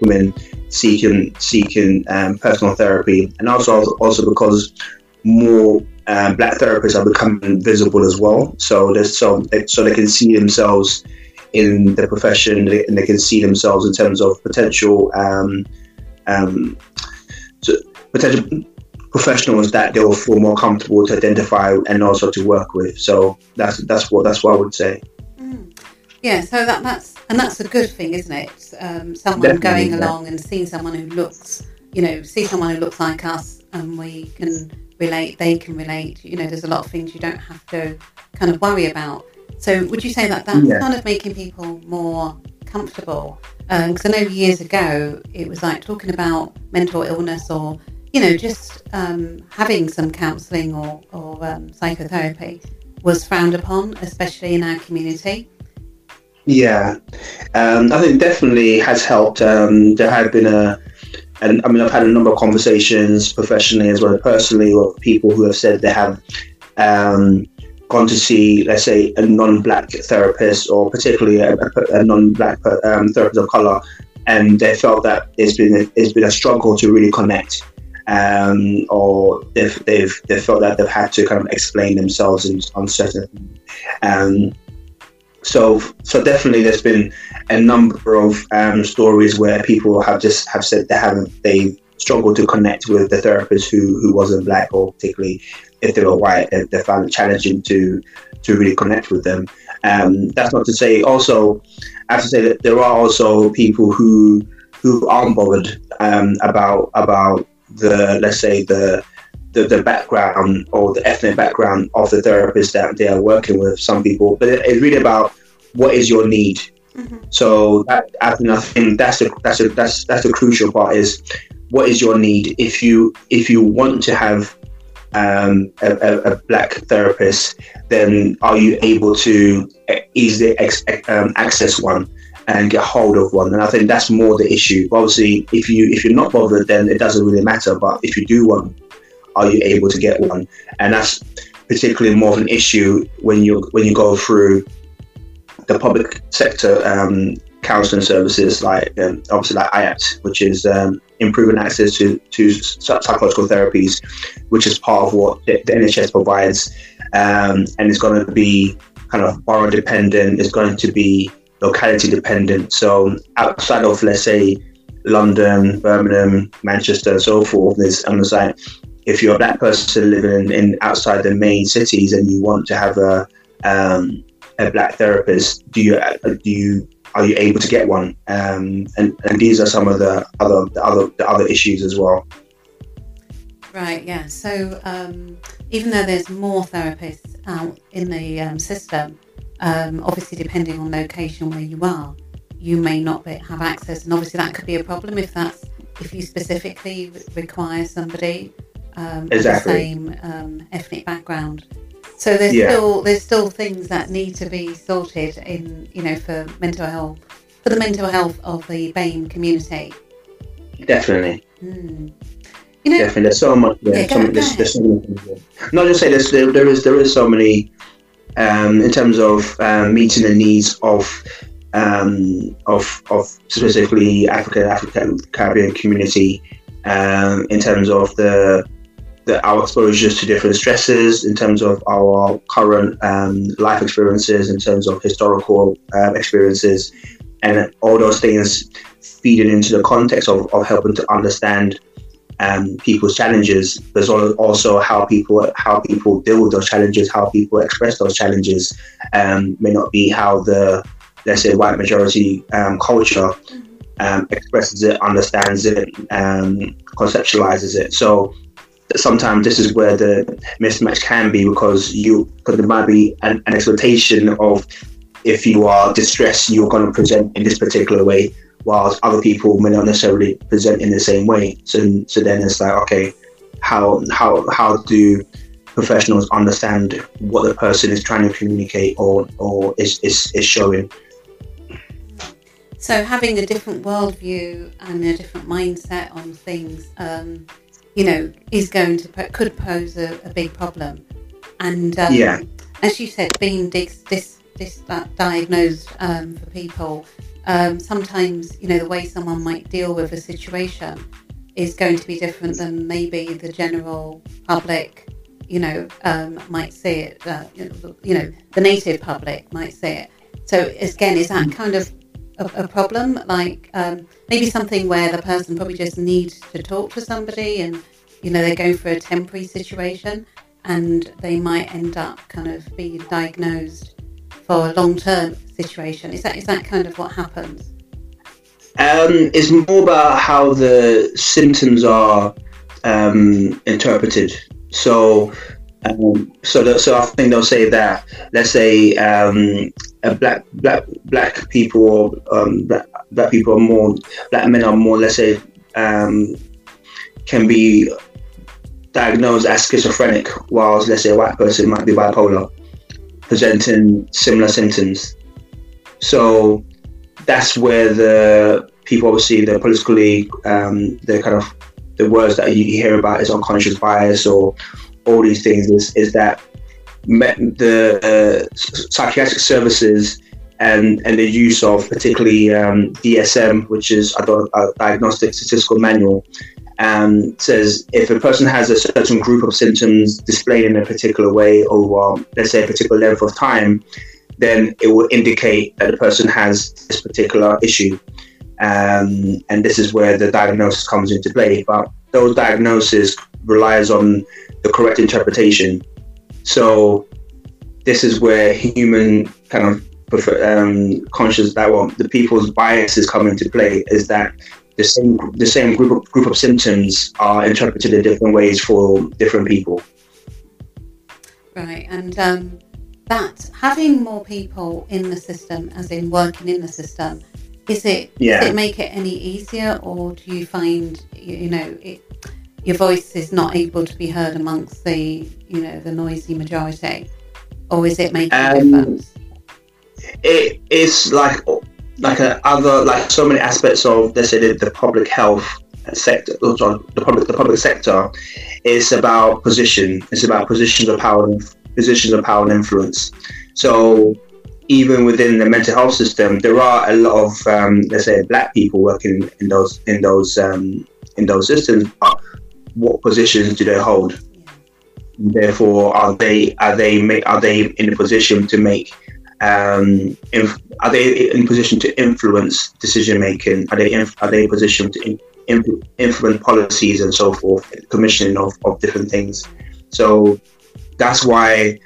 women seeking seeking um, personal therapy, and also also because more um, black therapists are becoming visible as well. So there's so so they can see themselves in the profession, and they can see themselves in terms of potential um, um, so potential professionals that they'll feel more comfortable to identify and also to work with. So that's that's what that's what I would say. Mm. Yeah, so that that's and that's a good thing, isn't it? Um, someone Definitely, going yeah. along and seeing someone who looks, you know, see someone who looks like us, and we can relate. They can relate. You know, there's a lot of things you don't have to kind of worry about. So, would you say that that's yeah. kind of making people more comfortable? Because um, I know years ago it was like talking about mental illness or you know, just um, having some counselling or, or um, psychotherapy was frowned upon, especially in our community. Yeah, um, I think definitely has helped. Um, there have been a, and I mean, I've had a number of conversations professionally as well as personally with people who have said they have um, gone to see, let's say, a non-black therapist or particularly a, a non-black um, therapist of color, and they felt that it's been it's been a struggle to really connect um, or they've, they've, they've felt that they've had to kind of explain themselves in, on certain. Um, so, so definitely, there's been a number of um, stories where people have just have said they haven't they struggled to connect with the therapist who who wasn't black, or particularly if they were white, they, they found it challenging to to really connect with them. Um, that's not to say also, I have to say that there are also people who who aren't bothered um, about about the let's say the, the the, background or the ethnic background of the therapist that they are working with. Some people, but it's really about what is your need. Mm-hmm. So that, I think that's a, that's a, that's that's the crucial part is what is your need. If you if you want to have um, a, a, black therapist, then are you able to easily ex- um, access one? and get hold of one. And I think that's more the issue. Obviously, if you if you're not bothered, then it doesn't really matter. But if you do want, are you able to get one? And that's particularly more of an issue when you when you go through the public sector um, counselling services, like um, obviously like IAPT, which is um, improving access to to psychological therapies, which is part of what the, NHS provides, um, and it's going to be kind of borough dependent. It's going to be locality dependent. So outside of let's say London, Birmingham, Manchester, and so forth, there's on the side. If you're a black person living in, in outside the main cities and you want to have a um, a black therapist, do you do you are you able to get one? Um, and and these are some of the other the other the other issues as well. Right. Yeah. So um, even though there's more therapists out in the um, system, um, obviously, depending on location where you are, you may not be, have access, and obviously that could be a problem if that's if you specifically require somebody um, exactly. the same um, ethnic background. So there's yeah. still there's still things that need to be sorted in you know for mental health for the mental health of the BAME community. Definitely. Mm. You know, Definitely, there's so much. Yeah, yeah so, go, there's, there's so many, not just say there's, there, there is there is so many um, in terms of um, meeting the needs of um, of, of specifically African African Caribbean community um, in terms of the, the our exposures to different stresses, in terms of our current um, life experiences, in terms of historical um, experiences, and all those things feeding into the context of, of helping to understand um, people's challenges. There's also how people how people deal with those challenges, how people express those challenges. Um, may not be how the let's say white majority um, culture um, expresses it, understands it, um, conceptualizes it. So sometimes this is where the mismatch can be because you because there might be an, an expectation of if you are distressed, you're going to present in this particular way whilst other people may not necessarily present in the same way. So, so then it's like, okay, how how how do professionals understand what the person is trying to communicate or or is is, is showing? So having a different worldview and a different mindset on things, um, you know, is going to could pose a, a big problem. And um, yeah, as you said, being dis, dis dis- that diagnosed um, for people, um, sometimes you know the way someone might deal with a situation is going to be different than maybe the general public, you know, um, might see it. Uh, you know, the native public might see it. So again, is that kind of a, a problem? Like um, maybe something where the person probably just needs to talk to somebody, and you know they're going for a temporary situation, and they might end up kind of being diagnosed for a long term situation. Is that is that kind of what happens? Um, it's more about how the symptoms are um, interpreted. So, um, so, so I think they'll say that. Let's say um, black black black people or um, black, black people are more black men are more. Let's say um, can be diagnosed as schizophrenic, whilst let's say a white person might be bipolar, presenting similar symptoms. So that's where the people obviously the politically um, the kind of the words that you hear about is unconscious bias or all these things is, is that the uh, psychiatric services and and the use of particularly um, DSM, which is a, diagnostic statistical manual, um, says if a person has a certain group of symptoms displayed in a particular way over, let's say, a particular length of time, then it will indicate that the person has this particular issue. Um, and this is where the diagnosis comes into play. But those diagnoses relies on the correct interpretation. So this is where human kind of um, conscious that well, the people's biases come into play. Is that the same the same group of, group of symptoms are interpreted in different ways for different people. Right, and um, that having more people in the system, as in working in the system, is it yeah. does it make it any easier, or do you find you know it, your voice is not able to be heard amongst the you know the noisy majority, or is it making um, a difference? It is like like a other like so many aspects of let's say the, the public health sector, the public the public sector, is about position. It's about positions of power and positions of power and influence. So even within the mental health system, there are a lot of um, let's say black people working in those in those um, in those systems. But what positions do they hold? Therefore, are they are they are they in a position to make um, inf- are they in position to influence decision making? Are they inf- are they in position to in- influence policies and so forth, commissioning of, of different things? So that's why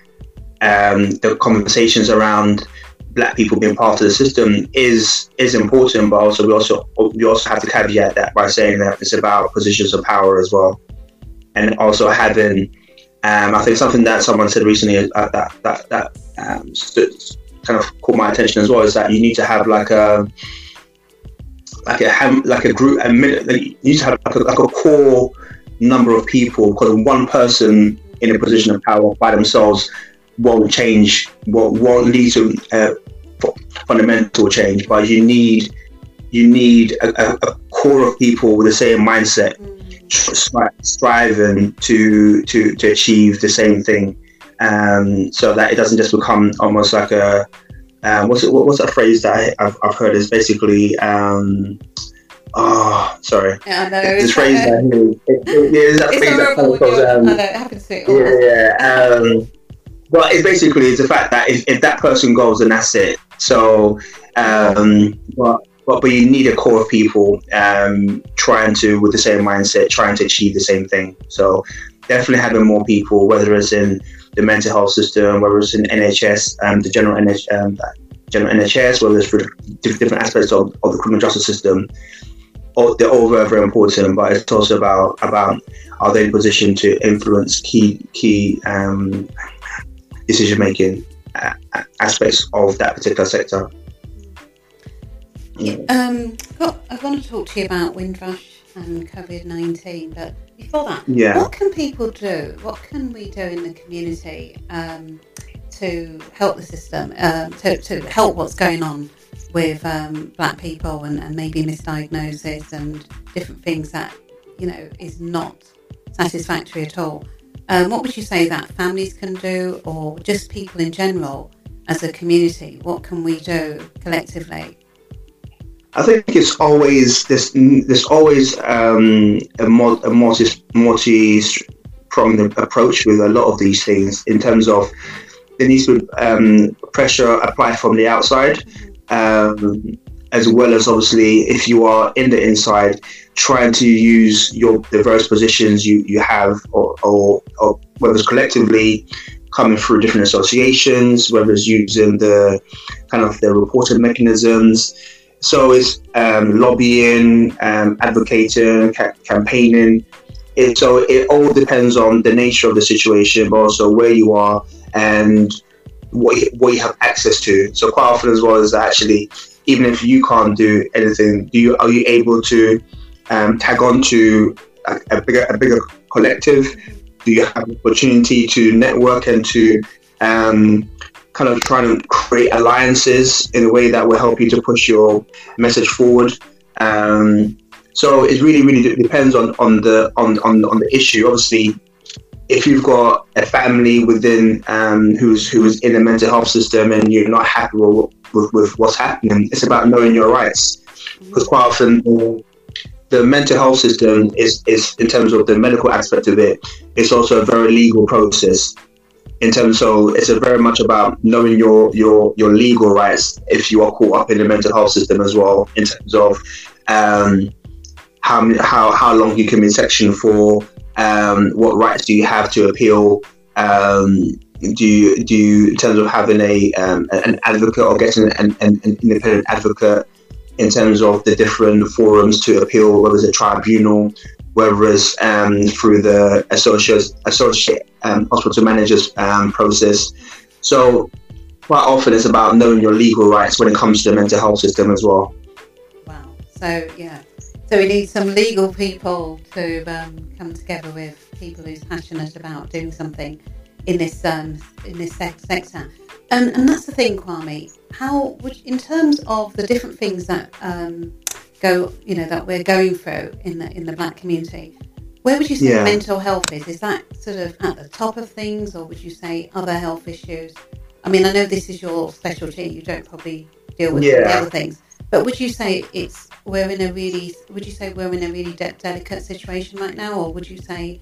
um, the conversations around black people being part of the system is is important, but also we also we also have to caveat that by saying that it's about positions of power as well, and also having. Um, I think something that someone said recently uh, that that that um, stood, kind of caught my attention as well is that you need to have like a like a like a group a minute you need to have like a, like a core number of people because one person in a position of power by themselves won't change won't, won't lead to uh, fundamental change but you need you need a, a, core of people with the same mindset striving to to to achieve the same thing. Um, so that it doesn't just become almost like a um, what's it, what's that phrase that I, have I've heard? Is basically um, oh sorry. Yeah, know this phrase that it, it, it, that phrase that of um, know, it happens to yeah, yeah um, well it's basically it's the fact that if, if that person goes then that's it so um, but but, but you need a core of people um, trying to with the same mindset trying to achieve the same thing so definitely having more people whether it's in the mental health system, whether it's in NHS, um, the general, um, general NHS, whether it's for different aspects of, of the criminal justice system. They're all very, very important, but it's also about about are they in position to influence key key um, decision making aspects of that particular sector. Yeah. Um, I want to talk to you about Windrush and COVID nineteen, but before that, yeah. what can people do? What can we do in the community um, to help the system, um, to, to help what's going on with um, black people and, and maybe misdiagnosis and different things that, you know, is not satisfactory at all? Um, what would you say that families can do or just people in general as a community? What can we do collectively? I think it's always this. There's always um, a, a multi multi pronged approach with a lot of these things in terms of there needs to be um, pressure applied from the outside, um, as well as obviously if you are in the inside, trying to use your various positions you, you have, or, or, or whether it's collectively coming through different associations, whether it's using the kind of the reported mechanisms so it's um, lobbying, um, advocating, ca- campaigning. It, so it all depends on the nature of the situation, but also where you are and what you, what you have access to. So quite often as well is actually, even if you can't do anything, do you are you able to um, tag on to a, a, bigger a bigger collective? Do you have an opportunity to network and to um, kind of try to create alliances in a way that will help you to push your message forward. Um, so it really, really depends on, on the on, on, on the issue. Obviously, if you've got a family within um, who's who's in the mental health system and you're not happy with, with, with what's happening, it's about knowing your rights. Because quite often the mental health system is, is in terms of the medical aspect of it, it's also a very legal process in terms of it's very much about knowing your your your legal rights if you are caught up in the mental health system as well in terms of um, how how how long you can be in section for um, what rights do you have to appeal um, do you do you in terms of having a um, an advocate or getting an, an, an, independent advocate in terms of the different forums to appeal whether it's a tribunal whether it's um, through the associate associate um, hospital managers um, process. So quite often it's about knowing your legal rights when it comes to the mental health system as well. Wow. So yeah. So we need some legal people to um, come together with people who's passionate about doing something in this um, in this sector. And, and that's the thing, Kwame. How would, in terms of the different things that um, go, you know, that we're going through in the in the black community. Where would you say yeah. mental health is? Is that sort of at the top of things, or would you say other health issues? I mean, I know this is your specialty. You don't probably deal with yeah. other things, but would you say it's we're in a really? Would you say we're in a really de- delicate situation right now, or would you say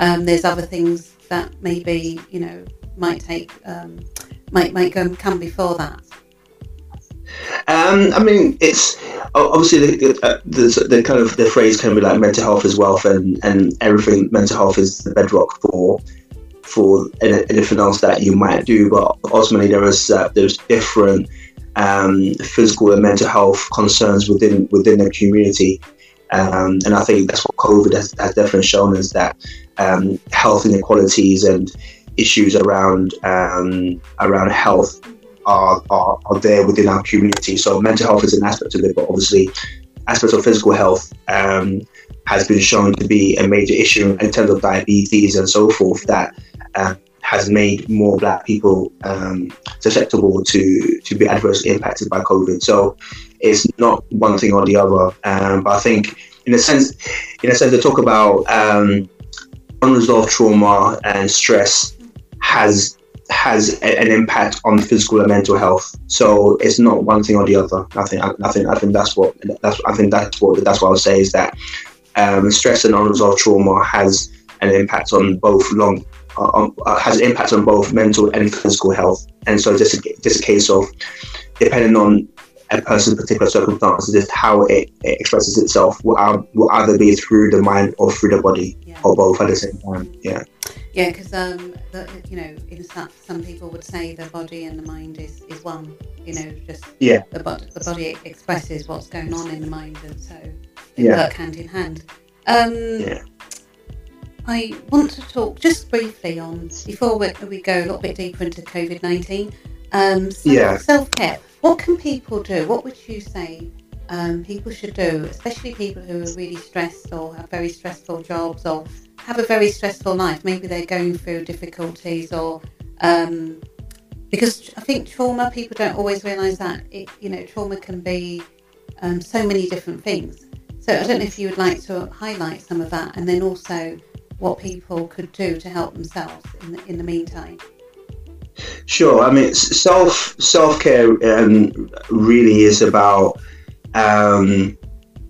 um, there's other things that maybe you know might take um, might might come come before that? Um, I mean, it's obviously the, uh, the, the, kind of the phrase can be like mental health is wealth, and, and everything mental health is the bedrock for for anything else that you might do. But ultimately, there is uh, there's different um, physical and mental health concerns within within the community. Um, and I think that's what COVID has, has definitely shown us that um, health inequalities and issues around um, around health are, are, are there within our community. So mental health is an aspect of it, but obviously aspects of physical health um, has been shown to be a major issue in terms of diabetes and so forth that uh, has made more black people um, susceptible to, to be adversely impacted by COVID. So it's not one thing or the other. Um, but I think in a sense, in a sense, to talk about um, unresolved trauma and stress has has a, an impact on physical and mental health. So it's not one thing or the other. I think I, I think I think that's what that's I think that's what that's what I would say is that um, stress and unresolved trauma has an impact on both long uh, uh, has an impact on both mental and physical health. And so just a, just a case of depending on a person's particular circumstances, just how it, it expresses itself will, will either be through the mind or through the body, yeah. or both at the same time. Yeah. Yeah, because um, you know, in some, some people would say the body and the mind is, is one. You know, just yeah, the body the body expresses what's going on in the mind, and so they yeah. work hand in hand. Um, yeah. I want to talk just briefly on before we, we go a little bit deeper into COVID nineteen. Um, so yeah. Self care. What can people do? What would you say um, people should do, especially people who are really stressed or have very stressful jobs or have a very stressful life. Maybe they're going through difficulties or um, because I think trauma, people don't always realise that it, you know, trauma can be um, so many different things. So I don't know if you would like to highlight some of that, and then also what people could do to help themselves in the, in the meantime. Sure. I mean, self self care um, really is about um,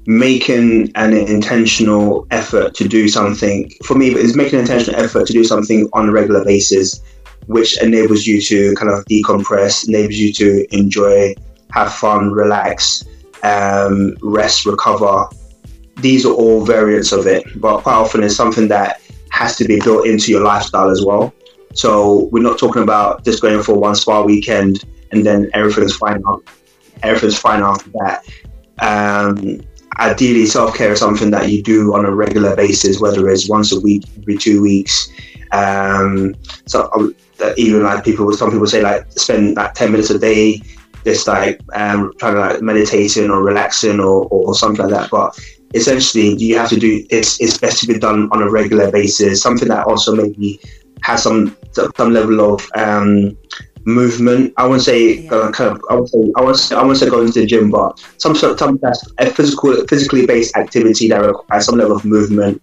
making an intentional effort to do something. For me, it's making an intentional effort to do something on a regular basis, which enables you to kind of decompress, enables you to enjoy, have fun, relax, um, rest, recover. These are all variants of it, but quite often it's something that has to be built into your lifestyle as well. So we're not talking about just going for one spa weekend and then everything's fine. Everything's fine after that. Um, ideally, self care is something that you do on a regular basis, whether it's once a week, every two weeks. Um, so uh, even like people, some people say like spend like ten minutes a day, just like um, trying to like meditating or relaxing or, or something like that. But essentially, you have to do it's it's best to be done on a regular basis. Something that also maybe has some some level of um, movement. I wouldn't say yeah. uh, kind of. I would say I wouldn't say, I wouldn't say going to the gym, but some sort of some a physical physically based activity that requires some level of movement.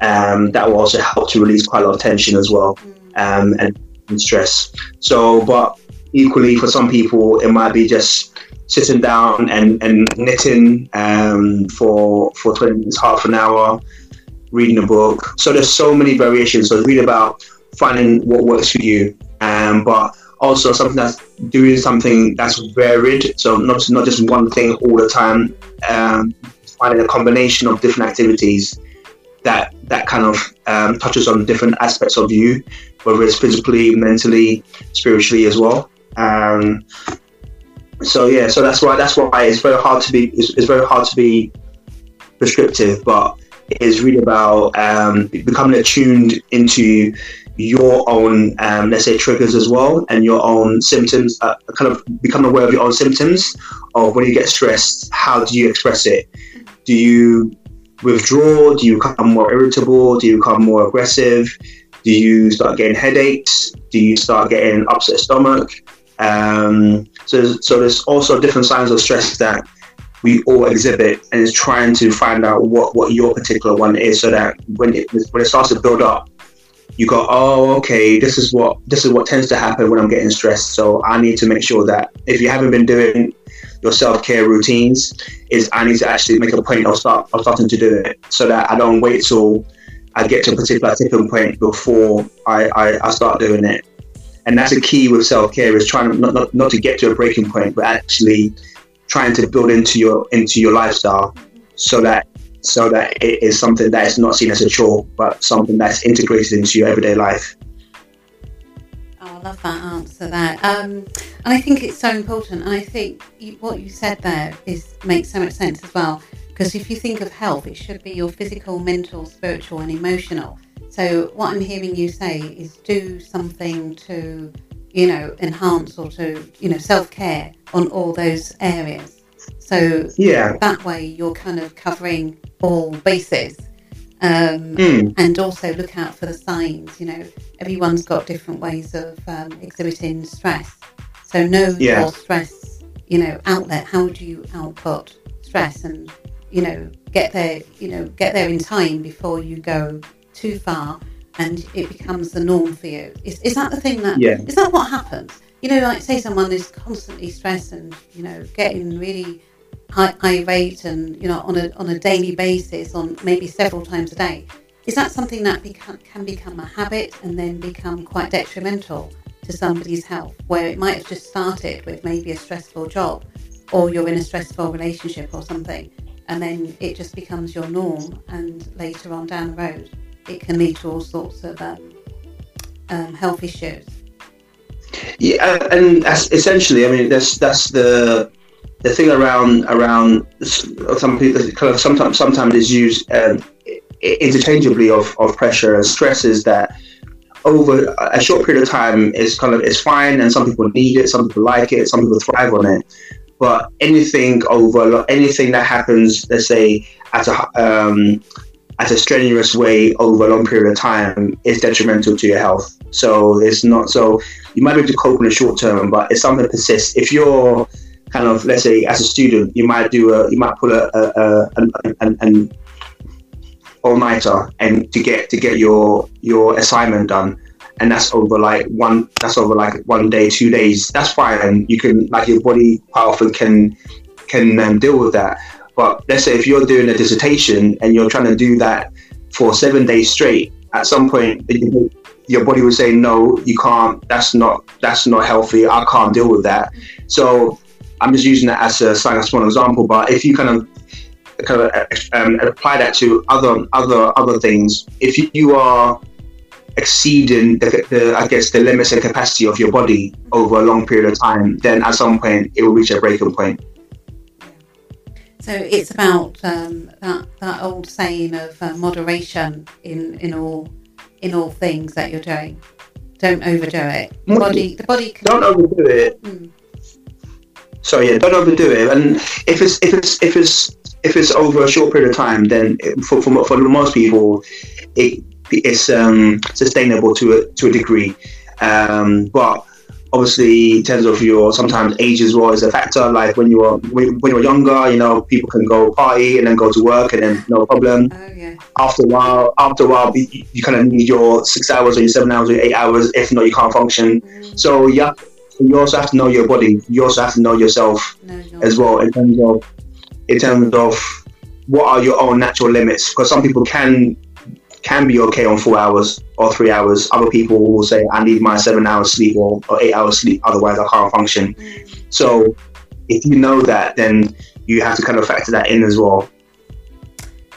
Um, that will also help to release quite a lot of tension as well mm. um, and, and stress. So, but equally for some people, it might be just sitting down and, and knitting um, for for 20 minutes, half an hour, reading a book. So there's so many variations. So really about finding what works for you. Um, but also something that's doing something that's varied. So not not just one thing all the time. Um, finding a combination of different activities that that kind of um, touches on different aspects of you, whether it's physically, mentally, spiritually as well. Um, so yeah, so that's why that's why it's very hard to be it's, it's very hard to be prescriptive, but it is really about um, becoming attuned into your own, um, let's say, triggers as well, and your own symptoms. Uh, kind of become aware of your own symptoms of when you get stressed. How do you express it? Do you withdraw? Do you become more irritable? Do you become more aggressive? Do you start getting headaches? Do you start getting upset stomach? Um, so, so there's also different signs of stress that we all exhibit, and it's trying to find out what, what your particular one is, so that when it when it starts to build up, you go, oh, okay, this is what this is what tends to happen when I'm getting stressed. So I need to make sure that if you haven't been doing your self care routines, is I need to actually make a point of start of starting to do it, so that I don't wait till I get to a particular tipping point before I, I, I start doing it. And that's a key with self care is trying not, not not to get to a breaking point, but actually trying to build into your into your lifestyle so that so that it is something that is not seen as a chore, but something that's integrated into your everyday life. Oh, I love that answer That, Um, and I think it's so important. And I think what you said there is makes so much sense as well. Because if you think of health, it should be your physical, mental, spiritual, and emotional. So what I'm hearing you say is do something to, you know, enhance or to, you know, self care on all those areas. So yeah, that way you're kind of covering all bases. Um, mm. And also look out for the signs. You know, everyone's got different ways of um, exhibiting stress. So know yeah. your stress, you know, outlet. How do you output stress, and you know, get there. You know, get there in time before you go too far, and it becomes the norm for you. Is, is that the thing that? Yeah. Is that what happens? You know, like say someone is constantly stressed and you know getting really high, high rate and you know on a on a daily basis, on maybe several times a day, is that something that become, can become a habit and then become quite detrimental to somebody's health? Where it might have just started with maybe a stressful job, or you're in a stressful relationship or something, and then it just becomes your norm, and later on down the road, it can lead to all sorts of um, um, health issues. Yeah, and essentially, I mean, that's that's the the thing around around some people kind of sometimes sometimes is used um, interchangeably of, of pressure and stress is that over a short period of time is kind of is fine and some people need it some people like it some people thrive on it. But anything over anything that happens let's say at a um, at a strenuous way over a long period of time is detrimental to your health so it's not so you might be able to cope in the short term but if something persists if you're kind of let's say as a student you might do a you might pull a, a, a an, an, an all nighter and to get to get your your assignment done and that's over like one that's over like one day, two days, that's fine. You can like your body often can can um, deal with that. But let's say if you're doing a dissertation and you're trying to do that for seven days straight, at some point your body would say no you can't. That's not that's not healthy. I can't deal with that. So i'm just using that as a, a small example but if you kind of kind of um, apply that to other other other things if you are exceeding the, the, i guess the limits and capacity of your body over a long period of time then at some point it will reach a breaking point so it's about um, that that old saying of uh, moderation in in all in all things that you're doing. Don't overdo it. The body, the body. Can... Don't overdo it. Mm. So yeah, don't overdo it. And if it's if it's if it's if it's over a short period of time, then for for, for most people, it it's um, sustainable to a to a degree. Um, but obviously in terms of your sometimes age as well is a factor. Like when you were when, when you were younger you know people can go party and then go to work and then no problem. Oh, yeah. after a while after a while you, you, kind of need your six hours or your seven hours or your eight hours. If not you can't function. Mm. so yeah you also have to know your body. You also have to know yourself no, as well in terms of in terms of what are your own natural limits. Because some people can can be okay on four hours or three hours. Other people will say, I need my seven hours sleep or, or eight hours sleep, otherwise I can't function. So if you know that, then you have to kind of factor that in as well.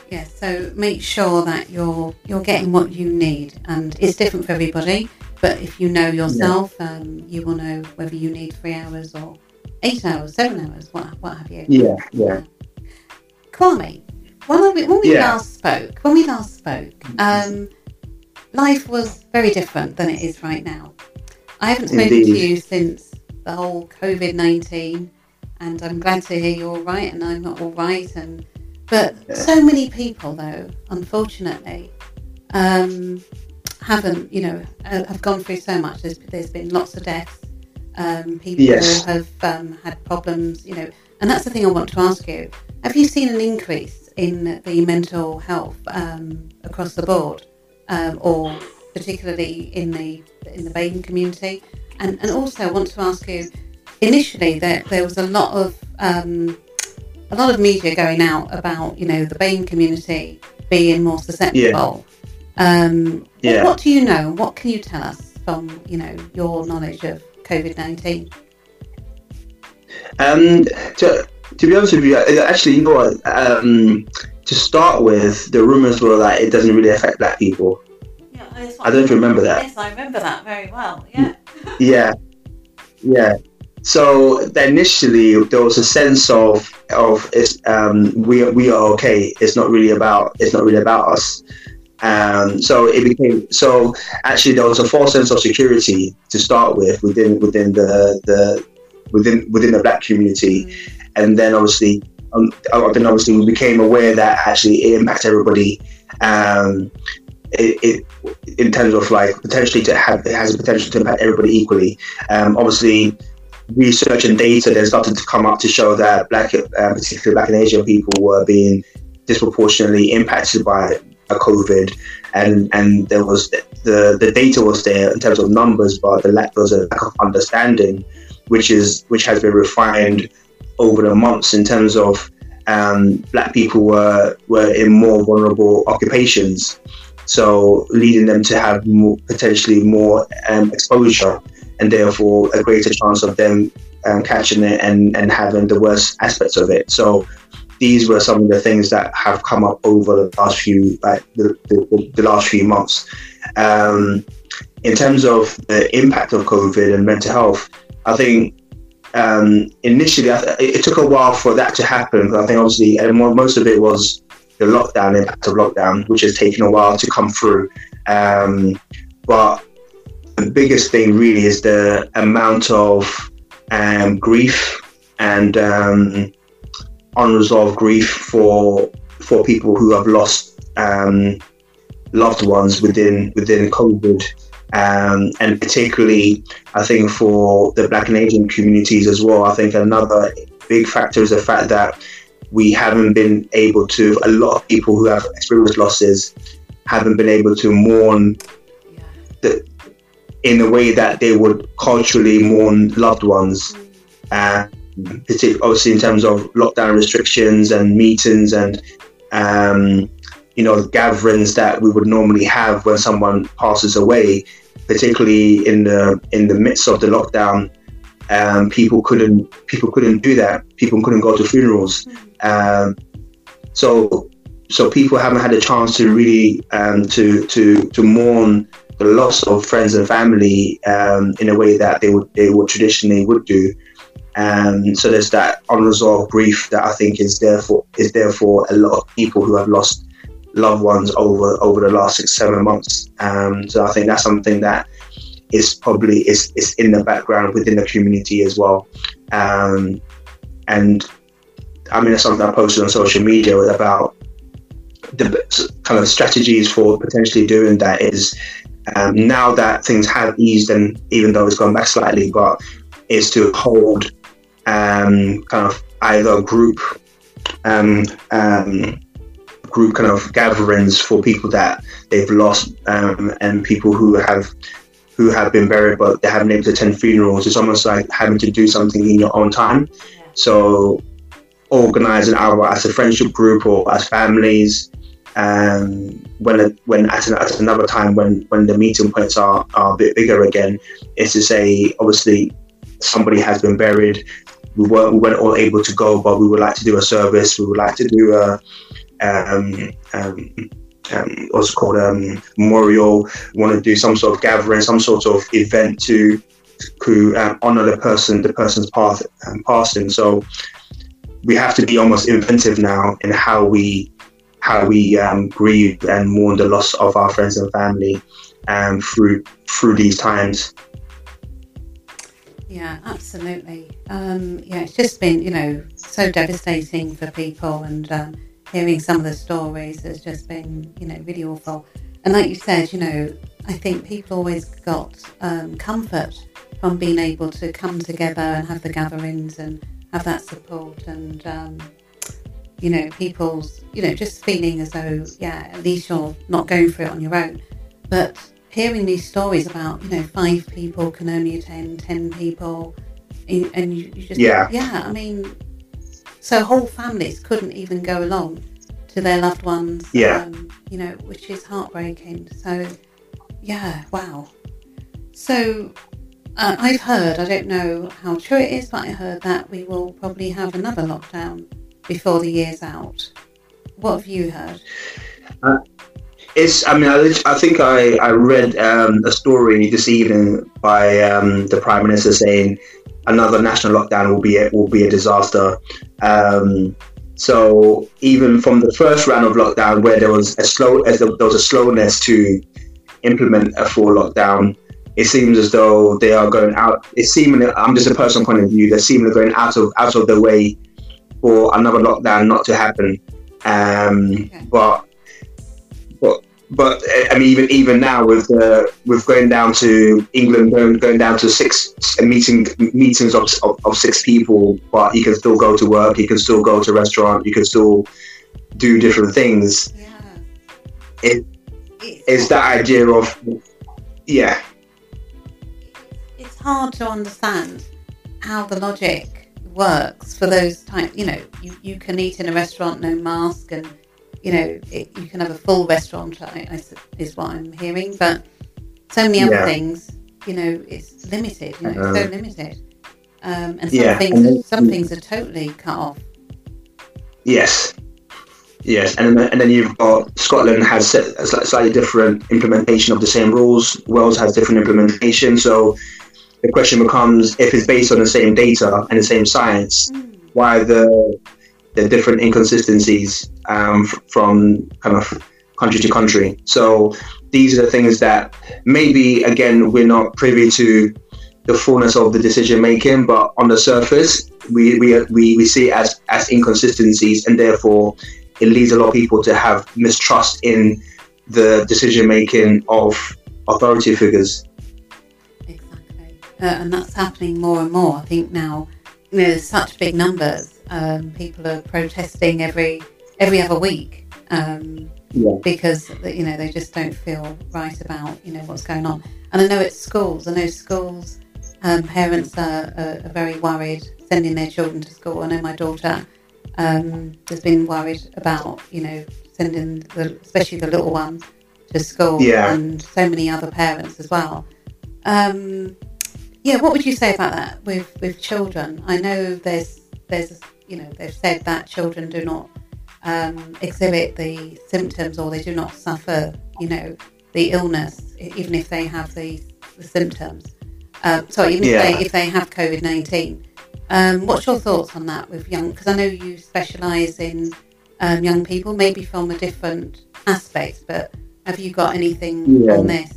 Yeah, so make sure that you're you're getting what you need, and it's different for everybody. But if you know yourself, yeah. um, you will know whether you need three hours or eight hours, seven hours, what what have you. Yeah, yeah. Kwame, when we, when we yeah. last spoke, when we last spoke, um, life was very different than it is right now. I haven't spoken Indeed. to you since the whole COVID nineteen, and I'm glad to hear you're all right, and I'm not all right. And but yeah. so many people, though, unfortunately, um, haven't. You know, have gone through so much. There's, there's been lots of deaths. Um, people yes. have um, had problems. You know, and that's the thing I want to ask you. Have you seen an increase in the mental health um, across the board, um, or particularly in the in the BAME community. And, and also, I want to ask you. Initially, there, there was a lot of um, a lot of media going out about you know the BAME community being more susceptible. Yeah. Um, yeah. What, what do you know? What can you tell us from you know your knowledge of COVID nineteen? Um, to to be honest with you, actually, you know what? Um, to start with, the rumors were that it doesn't really affect black people. Yeah, I don't remember that. Yes, I remember that very well. Yeah. yeah, yeah. So initially, there was a sense of of um, we we are okay. It's not really about it's not really about us. Um, so it became so actually there was a false sense of security to start with within within the the within within the black community. Mm and then obviously, um, then obviously we became aware that actually it impacts everybody. Um, it, it, in terms of like potentially to have it has a potential to impact everybody equally. Um, obviously, research and data then started to come up to show that black, uh, particularly black and Asian people, were being disproportionately impacted by COVID, and and there was the the data was there in terms of numbers, but the lack was a lack of understanding, which is which has been refined over the months in terms of um, black people were were in more vulnerable occupations, so leading them to have more, potentially more um, exposure and therefore a greater chance of them um, catching it and, and having the worst aspects of it. So these were some of the things that have come up over the last few like the, the, the last few months. Um, in terms of the impact of COVID and mental health, I think um, initially, it took a while for that to happen. I think obviously, and most of it was the lockdown impact of lockdown, which has taken a while to come through. Um, but the biggest thing really is the amount of um, grief and um, unresolved grief for for people who have lost um, loved ones within within COVID um, and particularly, I think for the Black and Asian communities as well, I think another big factor is the fact that we haven't been able to, a lot of people who have experienced losses haven't been able to mourn the, in a way that they would culturally mourn loved ones. Uh, obviously, in terms of lockdown restrictions and meetings and um, you know the gatherings that we would normally have when someone passes away, particularly in the in the midst of the lockdown. Um, people couldn't people couldn't do that. People couldn't go to funerals. Um, so so people haven't had a chance to really um, to to to mourn the loss of friends and family um, in a way that they would they would traditionally would do. Um, so there's that unresolved grief that I think is there for is there for a lot of people who have lost loved ones over over the last six seven months. Um, so I think that's something that is probably is, is in the background within the community as well. Um, and I mean, that's something I posted on social media about the kind of strategies for potentially doing that is um, now that things have eased and even though it's gone back slightly, but is to hold um, kind of either group um, um, group kind of gatherings for people that they've lost um, and people who have who have been buried but they haven't been able to attend funerals. It's almost like having to do something in your own time. So organizing either as a friendship group or as families um, when when at, an, at, another time when when the meeting points are, are a bit bigger again is to say obviously somebody has been buried we weren't, we weren't all able to go but we would like to do a service we would like to do a um, um, um, what's called um, memorial we want to do some sort of gathering some sort of event to to um, honor the person the person's path um, passing so we have to be almost inventive now in how we how we um, grieve and mourn the loss of our friends and family um, through through these times. Yeah, absolutely. Um, yeah, it's just been you know so devastating for people, and um, hearing some of the stories has just been you know really awful. And like you said, you know, I think people always got um, comfort from being able to come together and have the gatherings and have that support and um, you know, people's, you know, just feeling as though, yeah, at least you're not going through it on your own. But hearing these stories about, you know, five people can only attend, ten people, and you, you just, yeah, yeah, I mean, so whole families couldn't even go along to their loved ones, yeah, um, you know, which is heartbreaking. So, yeah, wow. So, uh, I've heard, I don't know how true it is, but I heard that we will probably have another lockdown before the year's out. What have you heard? Uh, it's. I mean, I, I think I I read um, a story this evening by um, the prime minister saying another national lockdown will be a, will be a disaster. Um, so even from the first round of lockdown, where there was a slow, as there was a slowness to implement a full lockdown, it seems as though they are going out. It's seemingly, I'm just a personal point of view. They're seemingly going out of out of their way for another lockdown not to happen. Um, okay. But but but eh, I mean, even even now with the with going down to England, going, going down to six meeting meetings of, of, of six people, but you can still go to work, you can still go to a restaurant, you can still do different things. Yeah. It is that idea of yeah. It's hard to understand how the logic works for those type. You know, you, you can eat in a restaurant, no mask, and you know it, you can have a full restaurant. Is what I'm hearing, but so many other yeah. things. You know, it's limited. You know, so limited. Um, and some yeah. things, and some things are totally cut off. Yes, Yes, and then, and then you've got Scotland has a slightly different implementation of the same rules. Wales has different implementation. So the question becomes if it's based on the same data and the same science, mm. why the the different inconsistencies um, from kind of country to country. So these are the things that maybe again we're not privy to the fullness of the decision making, but on the surface we, we, we, we see it as, as inconsistencies and therefore it leads a lot of people to have mistrust in the decision making of authority figures uh, and that's happening more and more. I think now you know, there's such big numbers. Um, people are protesting every every other week. Um, Yeah. because you know they just don't feel right about you know what's going on. And I know it's schools, I know schools um, parents are, are, are very worried sending their children to school. I know my daughter um, has been worried about you know sending the, especially the little one to school, Yeah. and so many other parents as well. Um, yeah, what would you say about that with with children? I know there's there's you know they've said that children do not um, exhibit the symptoms or they do not suffer you know the illness even if they have the, the symptoms. Um, sorry, even Yeah. if they if they have COVID nineteen. Um, what's your thoughts on that with young? Because I know you specialise in um, young people, maybe from a different aspect, but have you got anything Yeah. on this?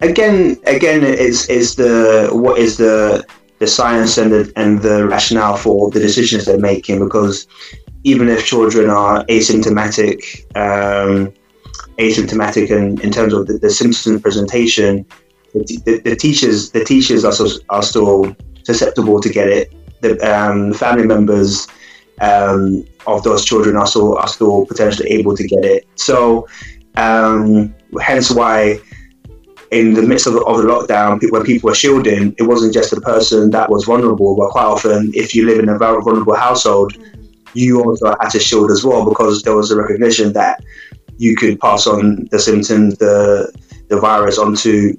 again, again, is is the what is the the science and the and the rationale for the decisions they're making? Because even if children are asymptomatic, um, asymptomatic in, in terms of the, the symptom presentation, the, the, the teachers the teachers are, so, are still susceptible to get it. The um, family members um, of those children are still are still potentially able to get it. So, um, hence why in the midst of of the lockdown, when people were shielding, it wasn't just the person that was vulnerable, but quite often, if you live in a very vulnerable household, you also had to shield as well because there was a recognition that you could pass on the symptoms, the the virus onto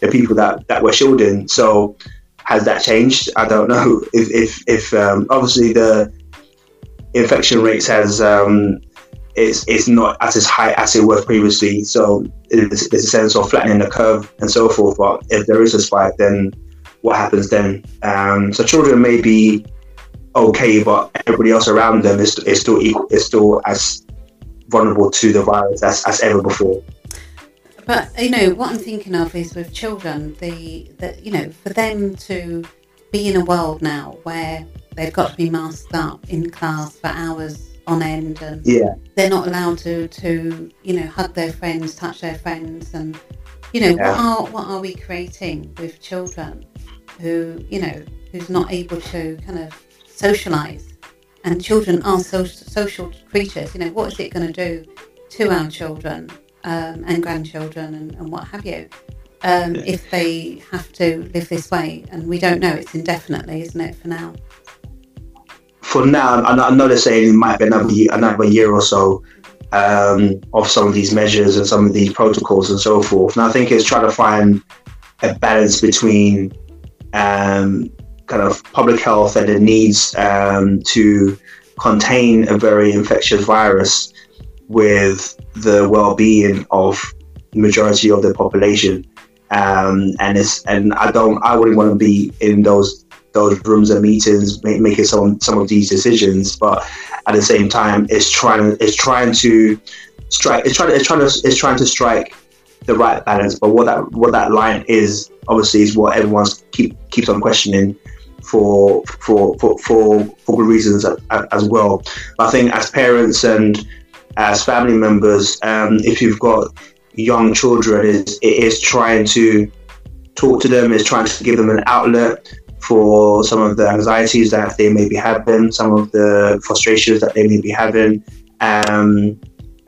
the people that, that were shielding. So has that changed? I don't know. If if, if um, obviously the infection rates has um, it's it's not as as high as it was previously. So there's a sense of flattening the curve and so forth. But if there is a spike, then what happens then? Um, so children may be okay, but everybody else around them is, is still equal, is still as vulnerable to the virus as, as ever before. But you know what I'm thinking of is with children, the that you know for them to be in a world now where they've got to be masked up in class for hours on end, and Yeah, they're not allowed to to you know hug their friends, touch their friends, and you know Yeah. what are what are we creating with children who you know who's not able to kind of socialize, and children are so, social creatures. You know what is it going to do to our children um, and grandchildren and, and what have you? Um, if they have to live this way, and we don't know, it's indefinitely, isn't it, for now? For now, I know, they're saying it might be another year, another year or so um, of some of these measures and some of these protocols and so forth. And I think it's trying to find a balance between um, kind of public health and the needs um, to contain a very infectious virus with the well-being of the majority of the population. Um, and it's and I don't I wouldn't want to be in those those rooms and meetings make, making some some of these decisions but at the same time it's trying it's trying to strike it's trying it's trying to it's trying to strike the right balance. But what that what that line is obviously is what everyone's keep keeps on questioning for for for for, for good reasons as, well. But I think as parents and as family members um, if you've got young children is it is trying to talk to them is trying to give them an outlet for some of the anxieties that they may be having, some of the frustrations that they may be having, um,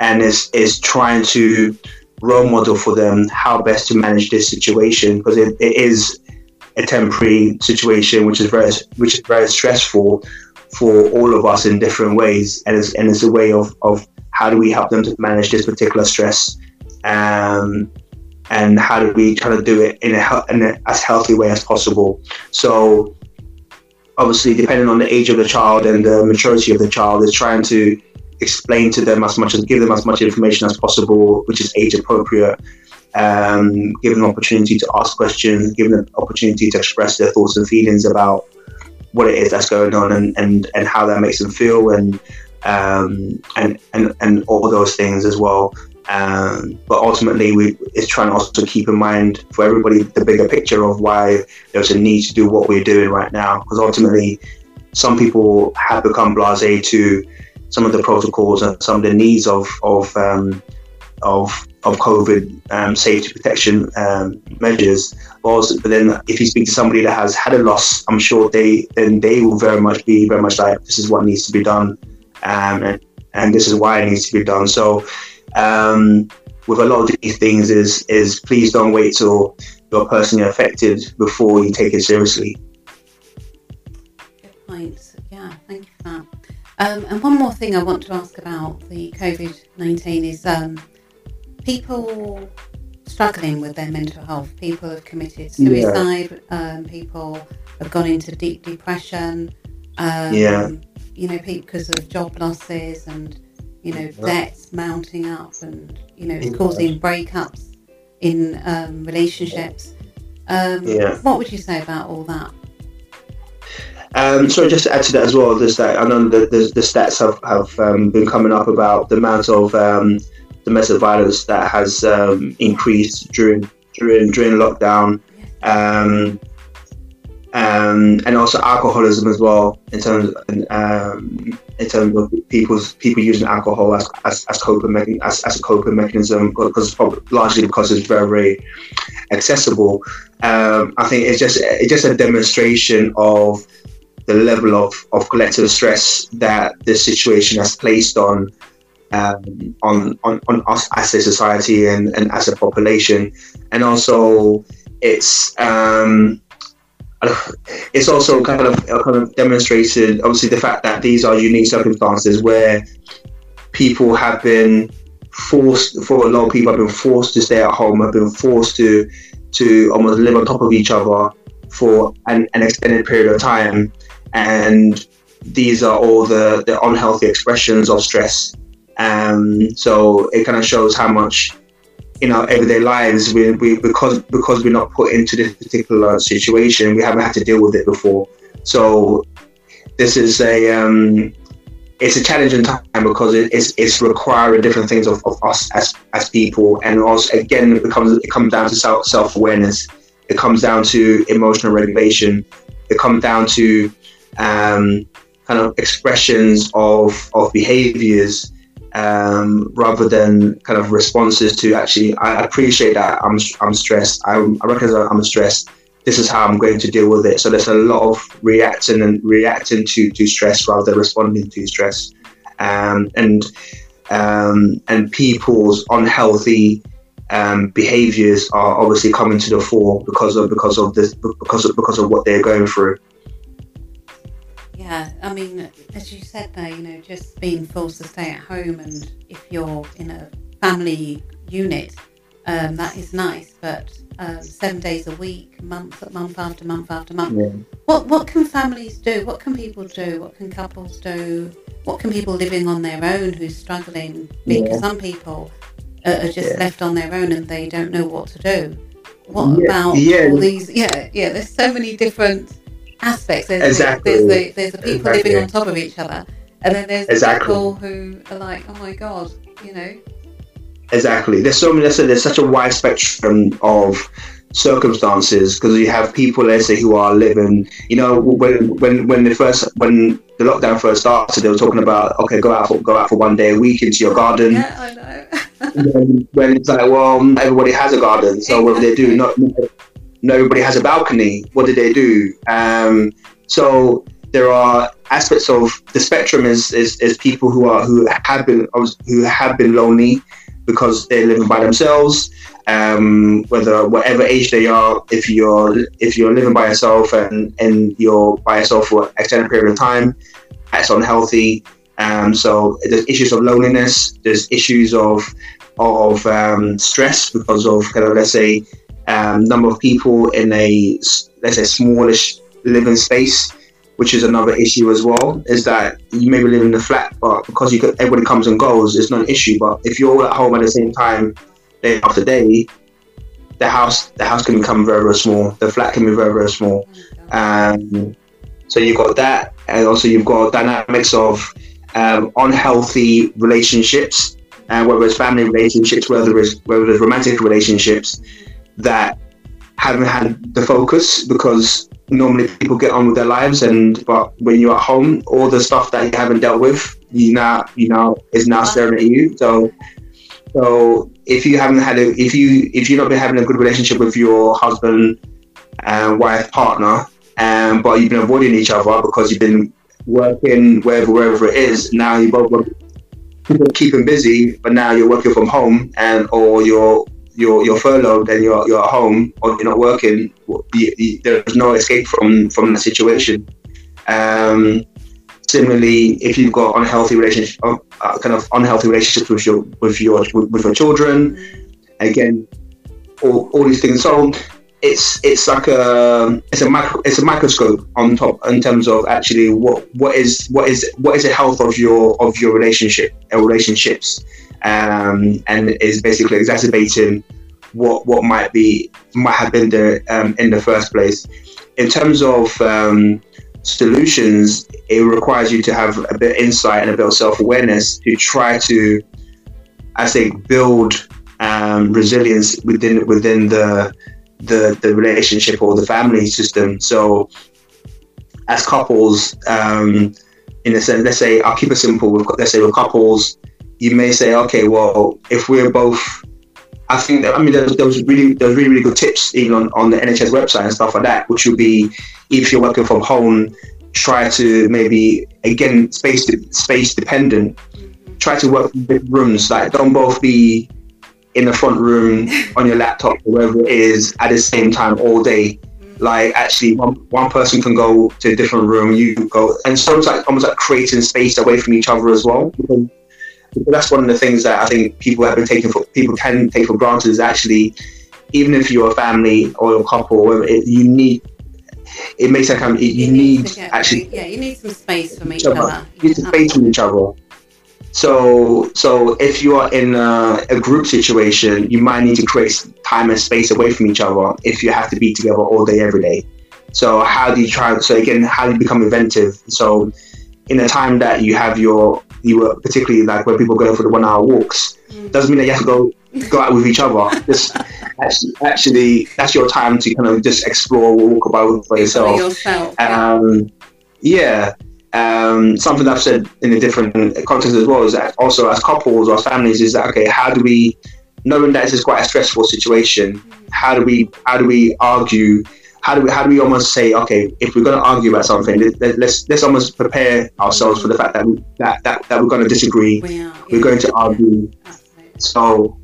and is is trying to role model for them how best to manage this situation because it, it is a temporary situation which is very which is very stressful for all of us in different ways and it's, and it's a way of, of how do we help them to manage this particular stress um, and how do we try to do it in a, in a as healthy way as possible. So, obviously, depending on the age of the child and the maturity of the child, is trying to explain to them as much as give them as much information as possible, which is age appropriate. Um, give them opportunity to ask questions, give them opportunity to express their thoughts and feelings about what it is that's going on and, and, and how that makes them feel and um, and, and and all those things as well. Um, but ultimately, we is trying to also keep in mind for everybody the bigger picture of why there's a need to do what we're doing right now. Because ultimately, some people have become blasé to some of the protocols and some of the needs of of um, of of COVID um, safety protection um, measures. But, also, but then, if you speak to somebody that has had a loss, I'm sure they then they will very much be very much like this is what needs to be done, um, and and this is why it needs to be done. So, um, with a lot of these things, is is please don't wait till you're personally affected before you take it seriously. Good point. Yeah, thank you for that. Um, and one more thing I want to ask about the COVID nineteen is um, people struggling with their mental health. People have committed suicide. Yeah. Um, people have gone into deep depression. Um, yeah. You know, because of job losses and you know debts mounting up, and you know it's causing breakups in um, relationships. Um, yeah. What would you say about all that? Um, so just to add to that as well, there's that I know the, the, the stats have, have um, been coming up about the amount of um, domestic violence that has um, increased during during during lockdown, um, and also alcoholism as well in terms of, um, in terms of people's people using alcohol as as, as coping as, as a coping mechanism because largely because it's very very accessible. Um, I think it's just it's just a demonstration of the level of, of collective stress that this situation has placed on um, on, on, on us as a society and, and as a population. And also, it's um, it's also kind of kind of demonstrated, obviously, the fact that these are unique circumstances where people have been forced, for a lot of people, have been forced to stay at home, have been forced to to almost live on top of each other for an, an extended period of time, and these are all the, the unhealthy expressions of stress. Um, so it kind of shows how much in our everyday lives we, we because because we're not put into this particular situation we haven't had to deal with it before. So this is a um, it's a challenging time because it, it's it's requiring different things of, of us as as people. And also again it becomes it comes down to self self awareness it comes down to emotional regulation. It comes down to um, kind of expressions of of behaviors um, rather than kind of responses to actually, I appreciate that I'm, I'm stressed. I, I recognize I'm stressed. This is how I'm going to deal with it. So there's a lot of reacting and reacting to, to stress rather than responding to stress. Um, and um, and people's unhealthy um, behaviors are obviously coming to the fore because of because of this because of because of what they're going through. Yeah, I mean, as you said there, you know, just being forced to stay at home, and if you're in a family unit, um, that is nice. But um, seven days a week, month month after month after month, yeah. what what can families do? What can people do? What can couples do? What can people living on their own who's struggling? Because yeah. some people are, are just yeah. left on their own and they don't know what to do. What about all these? Yeah, yeah. There's so many different aspects. There's, exactly. The, there's the there's the people exactly. living on top of each other, and then there's exactly. people who are like, oh my god, you know. Exactly. There's so many. There's, there's such a wide spectrum of circumstances because you have people, let's say, who are living. You know, when when when the first when the lockdown first started, they were talking about okay, go out for go out for one day a week into your garden. Yeah, I know. when, when, it's like, well, everybody has a garden, so exactly. what do they do? Not not everybody has a balcony. What do they do? Um, so there are aspects of the spectrum is, is, is people who are who have been who have been lonely because they're living by themselves. Um, whether whatever age they are, if you're if you're living by yourself and and you're by yourself for an extended period of time, that's unhealthy. Um, so there's issues of loneliness. There's issues of of um, stress because of kind of let's say um, number of people in a let's say smallish living space, which is another issue as well. Is that you may be living in a flat, but because you could, everybody comes and goes, it's not an issue. But if you're all at home at the same time, day after day, the house the house can become very very small. The flat can be very very small. Um, so you've got that, and also you've got dynamics of um, unhealthy relationships, uh, whether it's family relationships, whether it's whether it's romantic relationships that haven't had the focus because normally people get on with their lives and but when you're at home all the stuff that you haven't dealt with you now you know is now staring at you. So so if you haven't had a if you if you've not been having a good relationship with your husband and wife partner um, but you've been avoiding each other because you've been working wherever wherever it is now you both keep them busy, but now you're working from home and or you're you're you're furloughed and you're you're at home or you're not working. You, you, there's no escape from from that situation. Um, similarly, if you've got unhealthy relationship, uh, uh kind of unhealthy relationships with your with your with, with your children, again, all, all these things. So it's it's like a it's a micro, it's a microscope on top in terms of actually what what is what is what is the health of your of your relationship or uh, relationships um, and is basically exacerbating what what might be might have been there um, in the first place in terms of um, solutions it requires you to have a bit of insight and a bit of self-awareness to try to I say build um, resilience within within the the the relationship or the family system. So, as couples, um, in a sense, let's say I'll keep it simple. Let's say with couples, you may say, okay, well, if we're both, I think that, I mean, there was, there was really there was really really good tips even on, on the NHS website and stuff like that, which would be if you're working from home, try to maybe again space space dependent. Try to work in different rooms. Like don't both be in the front room on your laptop or wherever it is at the same time all day. Like actually, one, one person can go to a different room, you go, and so it's like almost like creating space away from each other as well. That's one of the things that I think people have been taking for people can take for granted is actually, even if you're a family or a couple, it, you need it makes that kind of, you, you need, need actually yeah you need some space from each other. other. You need space from each other. So, so if you are in a, a, group situation, you might need to create time and space away from each other if you have to be together all day, every day. So, how do you try? So again, how do you become inventive? So, in a time that you have your, you were particularly like where people go for the one-hour walks, mm. doesn't mean that you have to go go out with each other. Just actually, actually, that's your time to kind of just explore, walk about by yourself. yourself. Um, yeah um, something I've said in a different context as well is that also as couples or as families is that okay, how do we, knowing that this is quite a stressful situation, how do we how do we argue? How do we how do we almost say okay, if we're going to argue about something, let's let's almost prepare ourselves for the fact that we, that, that that we're going to disagree, we are, we're going to argue. So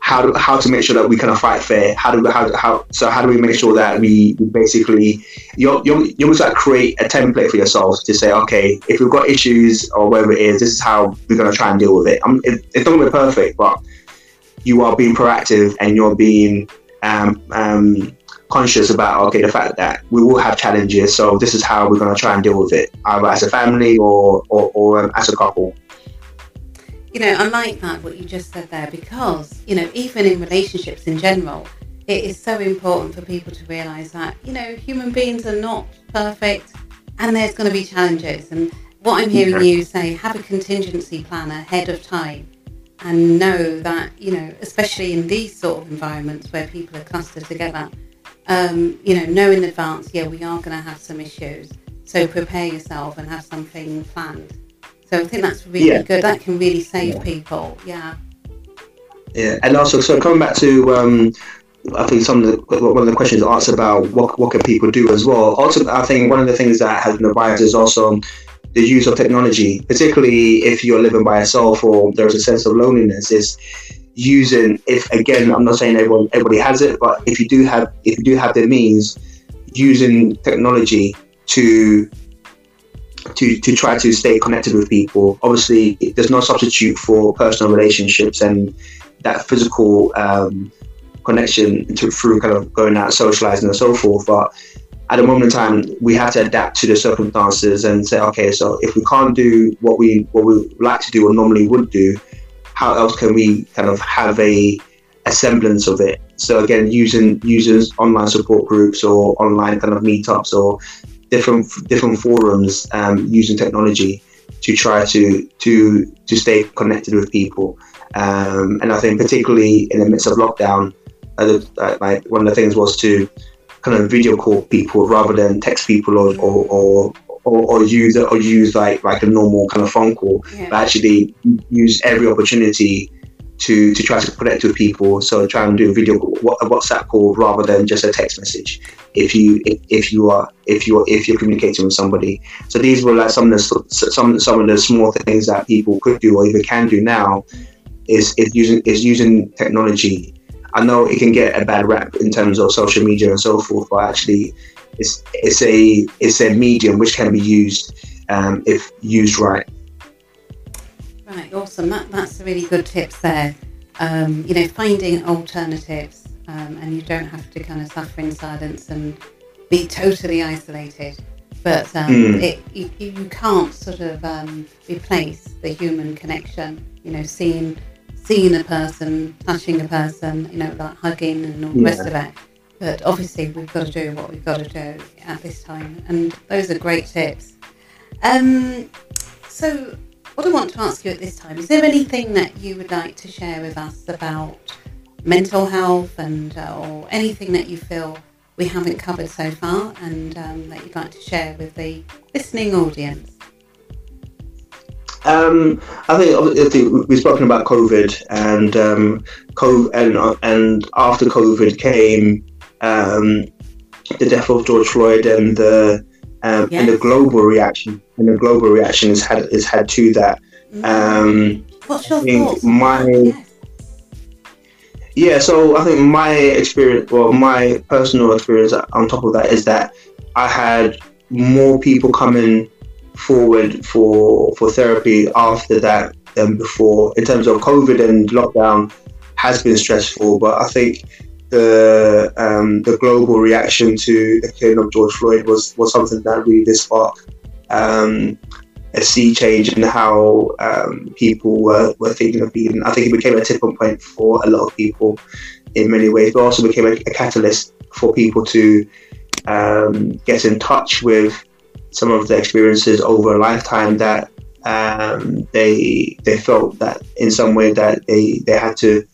how do, how to make sure that we kind of fight fair. How do we, how, how so how do we make sure that we basically you you you almost like create a template for yourself to say okay if we've got issues or whatever it is this is how we're going to try and deal with it. I'm, it it's not going to be perfect, but you are being proactive and you're being um, um, conscious about okay the fact that we will have challenges. So this is how we're going to try and deal with it, either as a family or or, or um, as a couple you know, I like that what you just said there because, you know, even in relationships in general, it is so important for people to realize that, you know, human beings are not perfect and there's going to be challenges. And what I'm hearing you say, have a contingency plan ahead of time and know that, you know, especially in these sort of environments where people are clustered together, um, you know, know in advance, yeah, we are going to have some issues. So prepare yourself and have something planned. So I think that's really yeah. good. That can really save yeah. people. Yeah. Yeah, and also, so coming back to, um, I think some of the one of the questions asked about what what can people do as well. Also, I think one of the things that has been advised is also the use of technology, particularly if you're living by yourself or there's a sense of loneliness. Is using if again, I'm not saying everyone everybody has it, but if you do have if you do have the means, using technology to to, to try to stay connected with people. Obviously, there's no substitute for personal relationships and that physical um, connection to, through kind of going out, socializing, and so forth. But at the moment in time, we have to adapt to the circumstances and say, okay, so if we can't do what we what we like to do or normally would do, how else can we kind of have a, a semblance of it? So again, using users online support groups or online kind of meetups or different different forums um, using technology to try to to to stay connected with people. Um, and I think particularly in the midst of lockdown, uh, like one of the things was to kind of video call people rather than text people or or, or or, or, use or use like like a normal kind of phone call, yeah. but actually use every opportunity to to try to connect with people. So try and do a video, a WhatsApp call rather than just a text message. If you if, if you are if you are if you're communicating with somebody. So these were like some of the some some of the small things that people could do or even can do now. Is is using is using technology. I know it can get a bad rap in terms of social media and so forth, but actually, it's it's a it's a medium which can be used um, if used right. Right, awesome. That, that's a really good tips there. Um, you know, finding alternatives, um, and you don't have to kind of suffer in silence and be totally isolated. But um, mm. it, you, you, can't sort of um, replace the human connection. You know, seeing seeing a person, touching a person, you know, like hugging and all the yeah. rest of it. But obviously, we've got to do what we've got to do at this time, and those are great tips. Um, so what I want to ask you at this time is there anything that you would like to share with us about mental health and uh, or anything that you feel we haven't covered so far and um, that you'd like to share with the listening audience? Um, I think, we've spoken about COVID and um, COVID, and and after COVID came um, the death of George Floyd and the um, yes. and the global reaction and the global reaction is had is had to that. Mm-hmm. Um, What's your thoughts? My yes. yeah, so I think my experience, well, my personal experience on top of that is that I had more people coming forward for for therapy after that than before. In terms of COVID and lockdown, has been stressful, but I think the um, the global reaction to the killing of George Floyd was was something that really did spark um, a sea change in how um, people were, were thinking of being. I think it became a tipping point for a lot of people in many ways, but also became a, a catalyst for people to um, get in touch with some of the experiences over a lifetime that um, they they felt that in some way that they they had to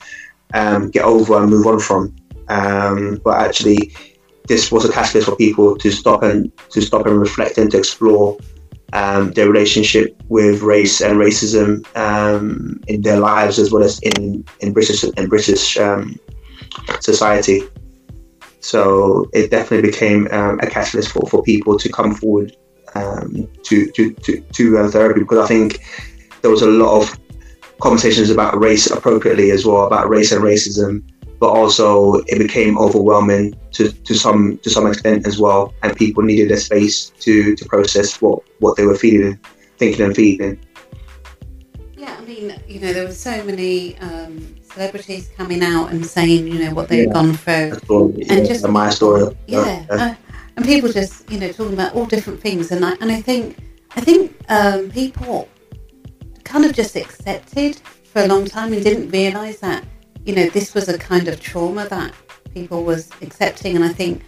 um, get over and move on from. Um, but actually, this was a catalyst for people to stop and to stop and reflect and to explore um, their relationship with race and racism um, in their lives as well as in in British in British um, society. So it definitely became um, a catalyst for, for people to come forward um, to to to, to uh, therapy because I think there was a lot of conversations about race appropriately as well about race and racism but also it became overwhelming to, to some to some extent as well, and people needed a space to, to process what, what they were feeling, thinking and feeling. Yeah, I mean, you know, there were so many um, celebrities coming out and saying, you know, what they've yeah. gone through, story, and yeah, just my story. Yeah, uh, and people just, you know, talking about all different things, and I and I think I think um, people kind of just accepted for a long time and didn't realise that you know, this was a kind of trauma that people was accepting. And I think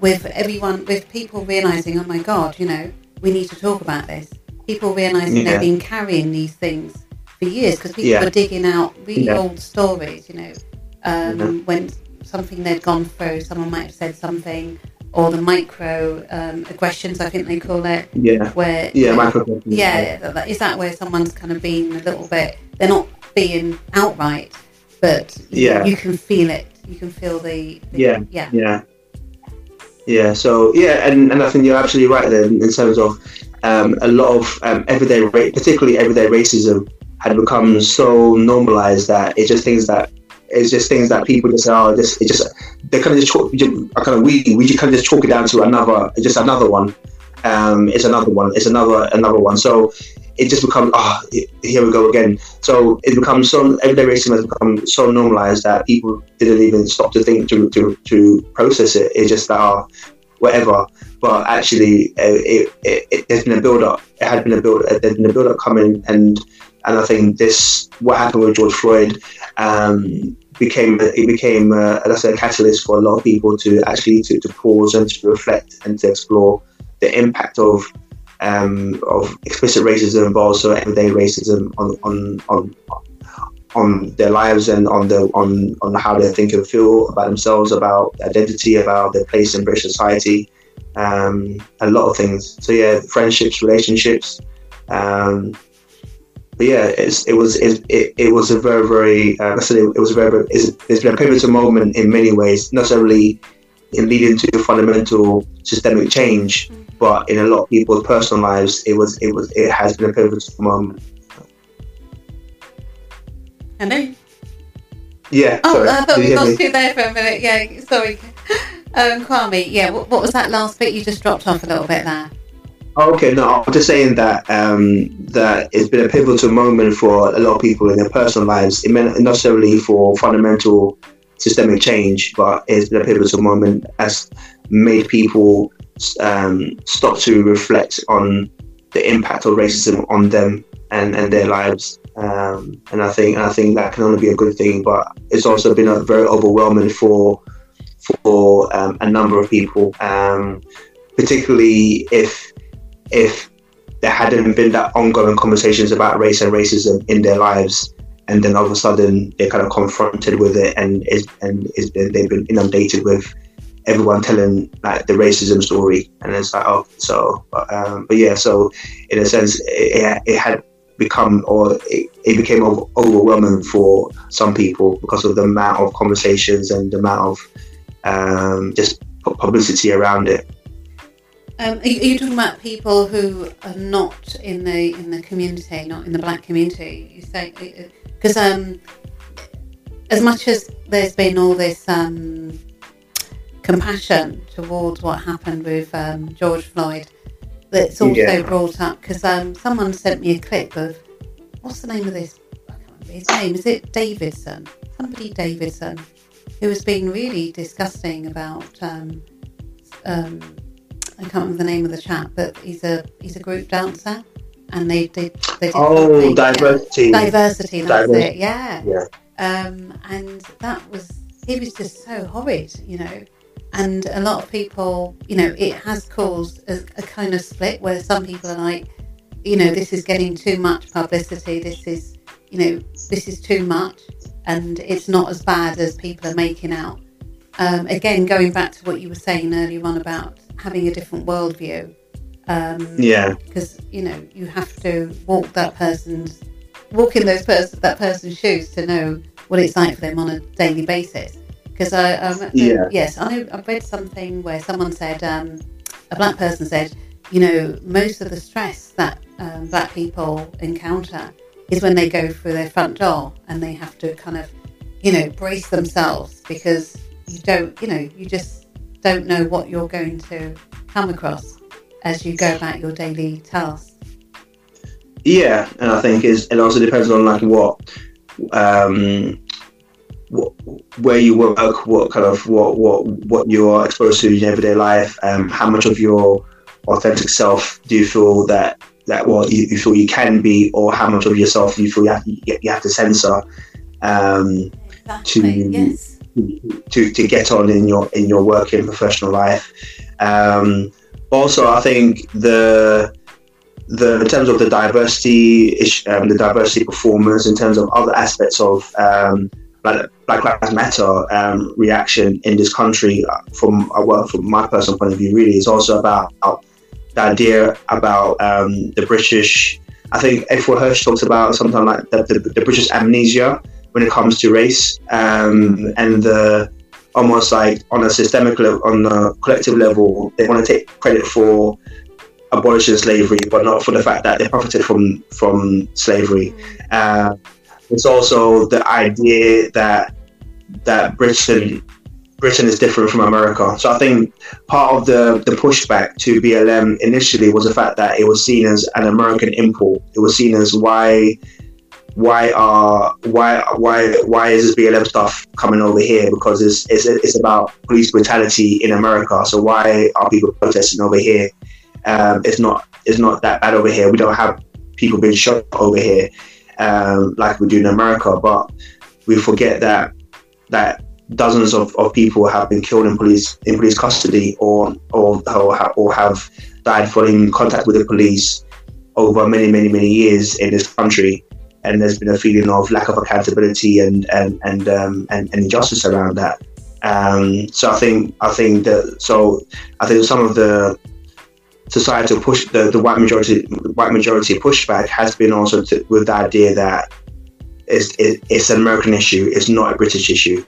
with everyone, with people realizing, oh my God, you know, we need to talk about this. People realizing yeah. they've been carrying these things for years because people yeah. were digging out really yeah. old stories, you know, um, when something they'd gone through, someone might have said something, or the micro um, aggressions, I think they call it. Yeah. Where yeah. Yeah, is that where someone's kind of being a little bit? They're not being outright, but yeah, you can feel it. You can feel the, the yeah, yeah, yeah, yeah. So yeah, and, and I think you're absolutely right there in terms of um, a lot of um, everyday, ra- particularly everyday racism, had become so normalized that it's just things that it's just things that people just oh, just it just they kind of just chalk, kind of we we just kind of just chalk it down to another just another one. Um, it's another one. It's another another one. So it just becomes ah oh, here we go again. So it becomes so everyday racism has become so normalized that people didn't even stop to think to to, to process it. It's just ah oh, whatever. But actually, it, it, it, there's been a build up. It had been a build. There's been a build up coming, and and I think this what happened with George Floyd. Um, became it became uh, that's a catalyst for a lot of people to actually to, to pause and to reflect and to explore the impact of um, of explicit racism, but also everyday racism on on on on their lives and on the on on how they think and feel about themselves, about identity, about their place in British society, um, a lot of things. So yeah, friendships, relationships, um, but yeah, it was it, it, it was a very very uh, I said it, it was a very, very it's, been a pivotal moment in many ways, not only in leading to fundamental systemic change. But in a lot of people's personal lives, it was it was it has been a pivotal moment. And Hello. Yeah. Oh, sorry. I thought we lost you there for a minute. Yeah, sorry. Um, Kwame, yeah, what, what was that last bit? You just dropped off a little bit there. Okay, no, I'm just saying that um, that it's been a pivotal moment for a lot of people in their personal lives. It meant not necessarily for fundamental systemic change, but it's been a pivotal moment as made people um, stop to reflect on the impact of racism on them and, and their lives. Um, and I think I think that can only be a good thing, but it's also been a very overwhelming for for um, a number of people, um, particularly if if there hadn't been that ongoing conversations about race and racism in their lives, and then all of a sudden they're kind of confronted with it, and and is they've been inundated with everyone telling like the racism story, and it's like oh, so but, um, but yeah, so in a sense, it, it had become or it, it became overwhelming for some people because of the amount of conversations and the amount of um, just publicity around it. Um, are, you, talking about people who are not in the in the community, not in the black community? You say because uh, um, as much as there's been all this um, compassion towards what happened with um, George Floyd, that's also yeah. brought up because um, someone sent me a clip of what's the name of this? I can't remember his name. Is it Davidson? Somebody Davidson, who has been really disgusting about. Um, I can't remember the name of the chap, but he's a he's a group dancer, and they did they did oh diversity yeah. diversity that's diversity. it yeah yeah um, and that was he was just so horrid you know and a lot of people you know it has caused a, a kind of split where some people are like you know this is getting too much publicity this is you know this is too much and it's not as bad as people are making out um, again going back to what you were saying earlier on about having a different worldview. Um, yeah. Because you know you have to walk that person's walk in those person that person's shoes to know what it's like for them on a daily basis. Because I, um, yeah. yes, I I read something where someone said um, a black person said, you know, most of the stress that um, black people encounter is when they go through their front door and they have to kind of, you know, brace themselves because you don't, you know, you just don't know what you're going to come across as you go about your daily tasks. Yeah, and I think is it also depends on like what, um, what where you work, what kind of what what what you are exposed to in your everyday life, um, how much of your authentic self do you feel that that what you, you, feel you can be, or how much of yourself do you feel you have, you have to censor um, exactly. to yes to, to get on in your in your working professional life. Um, also, I think the the in terms of the diversity um, the diversity performers, in terms of other aspects of um, Black Lives Matter um, reaction in this country, uh, from uh, well, from my personal point of view, really is also about, the idea about um, the British. I think Afua Hirsch talks about something like the, the, the British amnesia, when it comes to race um, and the almost like on a systemic level, on a collective level, they want to take credit for abolishing slavery, but not for the fact that they profited from from slavery. Uh, it's also the idea that that Britain Britain is different from America. So I think part of the, the pushback to BLM initially was the fact that it was seen as an American import. It was seen as why why are why why why is this BLM stuff coming over here? Because it's it's it's about police brutality in America. So why are people protesting over here? Um, it's not it's not that bad over here. We don't have people being shot over here um, like we do in America. But we forget that that dozens of, of people have been killed in police in police custody or or or, or have died following contact with the police over many many many years in this country and there's been a feeling of lack of accountability and and and um, and, and, injustice around that. Um, so I think I think that so I think some of the societal push, the, the white majority white majority pushback has been also to, with the idea that it's it, it's an American issue, it's not a British issue.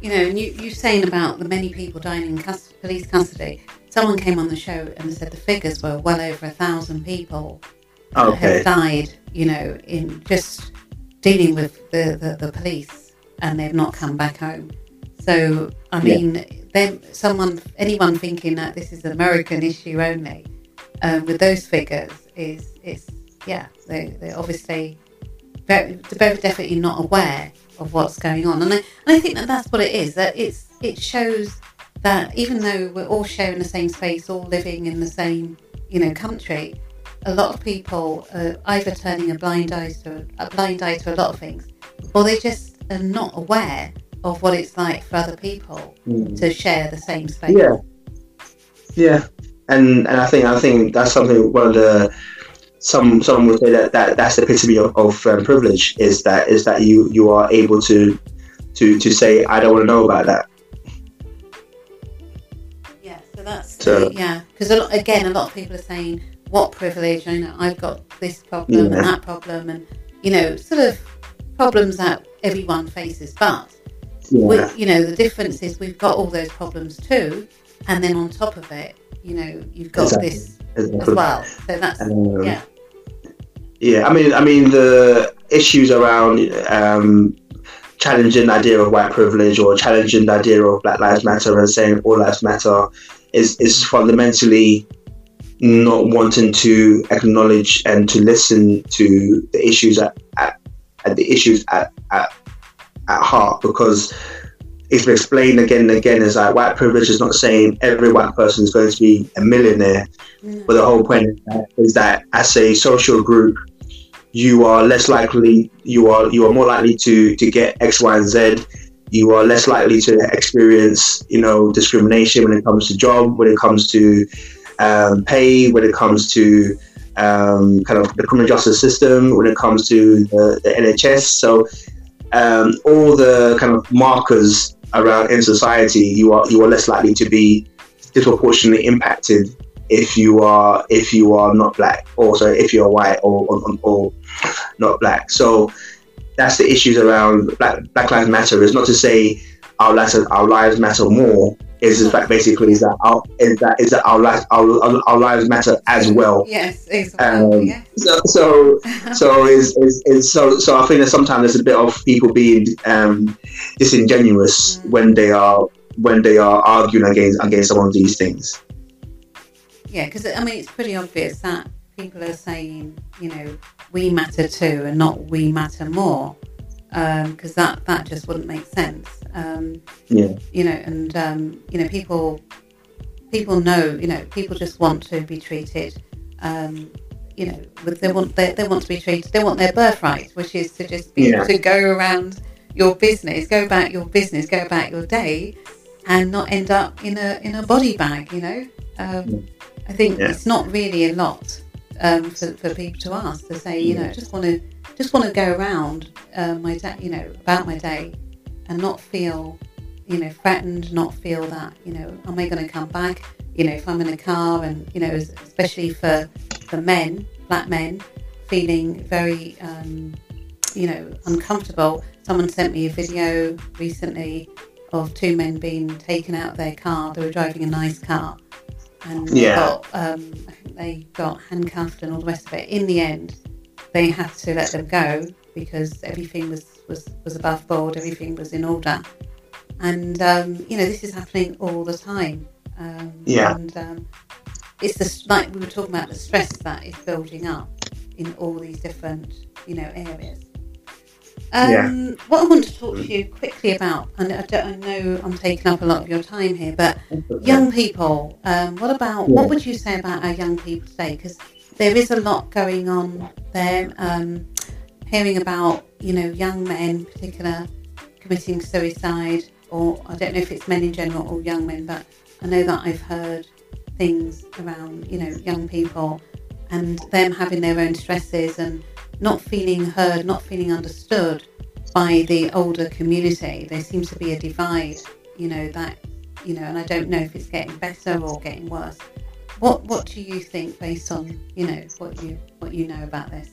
You know, and you you saying about the many people dying in custody, police custody. Someone came on the show and said the figures were well over a thousand people Okay. have died. You know, in just dealing with the, the, the police, and they've not come back home. So I Yeah. mean, then someone, anyone thinking that this is an American issue only, uh, with those figures is is yeah, they they're obviously very, they're both definitely not aware of what's going on, and I, and I think that that's what it is. That it's it shows that even though we're all sharing the same space, all living in the same you know country, a lot of people are either turning a blind eye to a blind eye to a lot of things, or they just are not aware of what it's like for other people Mm. to share the same space. Yeah, yeah, and and I think I think that's something. One of the some some would say that, that that's the epitome of, of um, privilege is that is that you you are able to to to say I don't want to know about that. Yeah, so that's So- yeah, because again, a lot of people are saying, "What privilege? I know I've got this problem Yeah. and that problem, and you know, sort of problems that everyone faces." But we, you know, the difference is we've got all those problems too, and then on top of it, you know, you've got Exactly. this as well. So that's Um, yeah, Yeah, I mean, I mean the issues around um, challenging the idea of white privilege or challenging the idea of Black Lives Matter and saying all lives matter is is fundamentally not wanting to acknowledge and to listen to the issues at, at, at the issues at, at at heart because it's been explained again and again is like white privilege is not saying every white person is going to be a millionaire Mm. but the whole point is that as a social group, you are less likely, you are you are more likely to to get X, Y, and Z. You are less likely to experience, you know, discrimination when it comes to job, when it comes to um, pay, when it comes to um, kind of the criminal justice system, when it comes to the, the NHS. So um, all the kind of markers around in society, you are you are less likely to be disproportionately impacted if you are if you are not black or sorry if you're white or, or, or not black. So that's the issues around black, black lives matter. Is not to say our lives our lives matter more is in fact basically is that our is that is that our lives our, our, our lives matter as well yes, exactly. Um, so so so is, is, is so so I think that sometimes there's a bit of people being um, disingenuous Mm. when they are when they are arguing against against some of these things. Yeah, because I mean, it's pretty obvious that people are saying, you know, we matter too, and not we matter more, because that that just wouldn't make sense. Um, Yeah. You know, and um, you know, people people know, you know, people just want to be treated. Um, you know, with they want they, they want to be treated. They want their birthright, which is to just be Yeah. to go around your business, go about your business, go about your day, and not end up in a in a body bag. You know. Um, I think Yeah. it's not really a lot um, for, for people to ask to say, you know, I just want to just want to go around uh, my day, you know, about my day, and not feel, you know, threatened, not feel that, you know, am I going to come back? You know, if I'm in a car, and you know, especially for for men, black men, feeling very, um, you know, uncomfortable. Someone sent me a video recently of two men being taken out of their car. They were driving a nice car, and Yeah. got, um, I think they got handcuffed and all the rest of it. In the end, they had to let them go because everything was was, was above board. Everything was in order, and um, you know this is happening all the time. Um, Yeah. and um, it's the like we were talking about the stress that is building up in all these different you know areas. Um, Yeah. What I want to talk to you quickly about, and I, don't, I know I'm taking up a lot of your time here, but young people. Um, what about Yeah. what would you say about our young people today? Because there is a lot going on there. Um, hearing about you know young men, in particular, committing suicide, or I don't know if it's men in general or young men, but I know that I've heard things around you know young people and them having their own stresses and not feeling heard, not feeling understood by the older community. There seems to be a divide, you know, that, you know, and I don't know if it's getting better or getting worse. What what do you think based on you know what you what you know about this?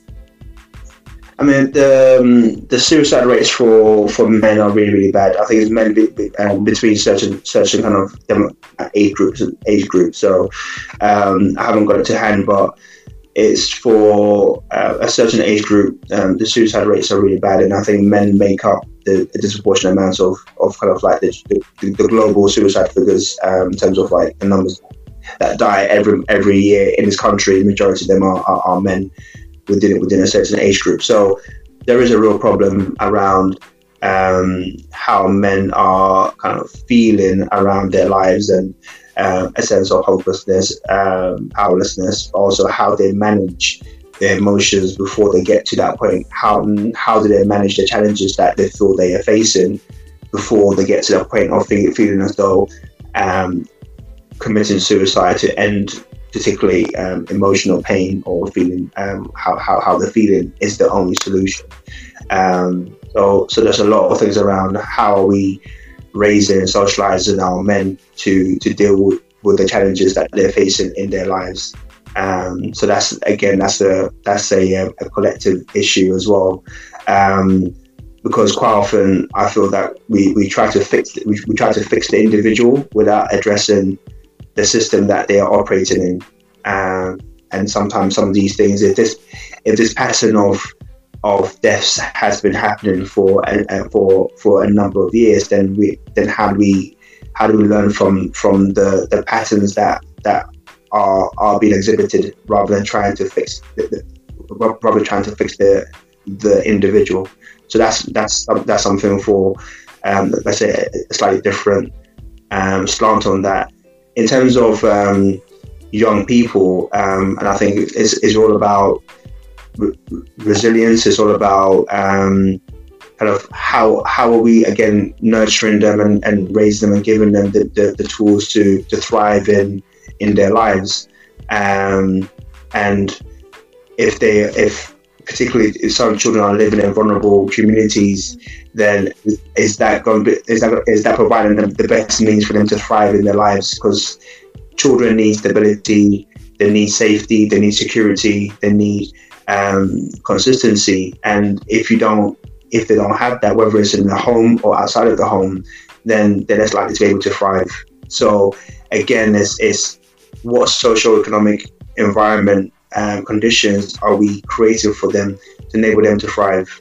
I mean, the um, the suicide rates for, for men are really really bad. I think it's men be, be, um, between certain certain kind of age groups and age groups. So um, I haven't got it to hand, but it's for uh, a certain age group. Um, the suicide rates are really bad, and I think men make up the, disproportionate amount of, of kind of like the, the, the global suicide figures um, in terms of like the numbers that die every every year in this country. The majority of them are, are, are men within within a certain age group. So there is a real problem around um, how men are kind of feeling around their lives and uh, a sense of hopelessness, um, powerlessness, also how they manage their emotions before they get to that point. How how do they manage the challenges that they feel they are facing before they get to that point of feeling as though um, committing suicide to end particularly um, emotional pain or feeling um, how, how, how they're feeling is the only solution. Um, so, so there's a lot of things around how are we raising and socializing our men to, to deal with, with the challenges that they're facing in their lives. Um, so that's again that's a that's a, a collective issue as well. Um, because quite often I feel that we, we try to fix we, we try to fix the individual without addressing the system that they are operating in. Um, and sometimes some of these things, if this if this pattern of of deaths has been happening for uh, for for a number of years, then we then how do we how do we learn from from the, the patterns that that are are being exhibited rather than trying to fix the, the, rather trying to fix the the individual. So that's that's that's something for um, let's say a slightly different um, slant on that in terms of um, young people, um, and I think it's, it's all about re- resilience. It's all about um, kind of how how are we again nurturing them and, and raising them and giving them the, the, the tools to, to thrive in in their lives. Um, and if they if particularly if some children are living in vulnerable communities, then is that going to is that is that providing them the best means for them to thrive in their lives? Because children need stability, they need safety, they need security, they need um, consistency, and if you don't if they don't have that, whether it's in the home or outside of the home, then they're less likely to be able to thrive. So again, it's, it's what socio-economic environment um, conditions are we creating for them to enable them to thrive?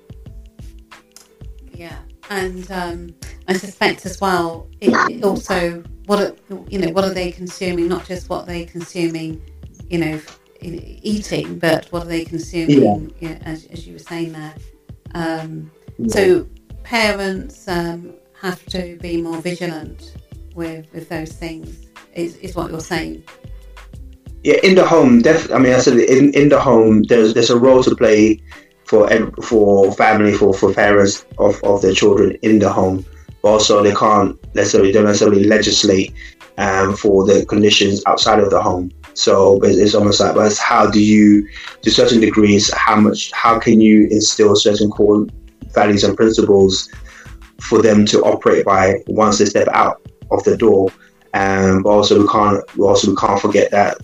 Yeah, and um, I suspect as well, it, it also what are, you know what are they consuming? Not just what they're consuming, you know, eating, but what are they consuming? Yeah. You know, as, as, you were saying there. Um, yeah. So parents um, have to be more vigilant with with those things. Is, is what you're saying? Yeah, in the home, def- I mean, I said in, in the home, there's there's a role to play for for family, for, for parents of, of their children in the home. But also, they can't necessarily don't necessarily legislate um, for the conditions outside of the home. So it's almost like, well, how do you, to certain degrees, how much, how can you instill certain core values and principles for them to operate by once they step out of the door? Um, but also we can't, also we can't forget that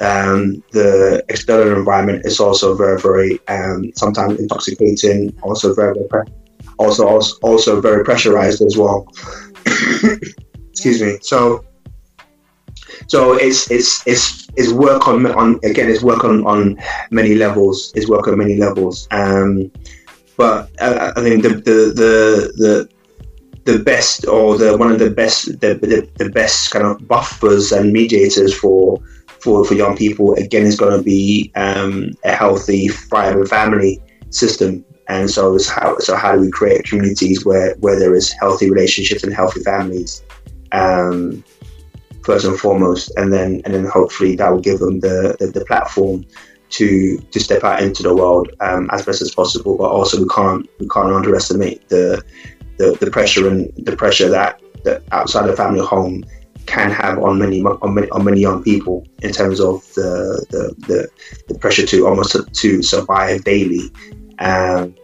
um, the external environment is also very, very um, sometimes intoxicating. Also very, very also, also also very pressurized as well. Excuse me. So so it's it's it's it's work on on again it's work on on many levels. It's work on many levels. Um, but uh, I think the the the the the best or the one of the best the, the, the best kind of buffers and mediators for for, for young people, again, is going to be um, a healthy, thriving family system. And so, how, so how do we create communities where, where there is healthy relationships and healthy families, um, first and foremost, and then and then hopefully that will give them the, the, the platform to to step out into the world um, as best as possible. But also, we can't we can't underestimate the the, the pressure and the pressure that, that outside the family home can have on many on many, on many young people in terms of the the, the, the pressure to almost to survive daily, and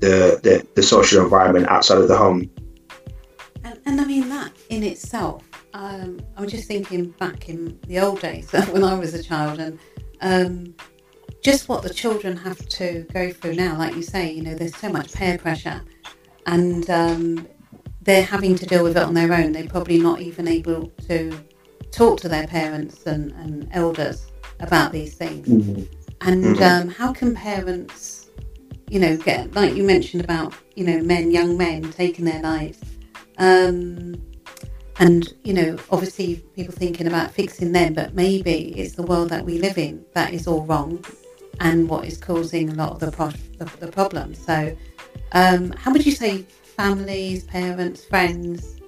the, the the social environment outside of the home. And, and I mean that in itself um, I'm just thinking back in the old days when I was a child and um, just what the children have to go through now. Like you say, you know, there's so much peer pressure and um, they're having to deal with it on their own. They're probably not even able to talk to their parents and, and elders about these things. Mm-hmm. And mm-hmm. Um, how can parents, you know, get, like you mentioned about, you know, men, young men taking their lives. Um, and you know obviously people thinking about fixing them but maybe it's the world that we live in that is all wrong and what is causing a lot of the, pro- the, the problems so um, how would you say families parents friends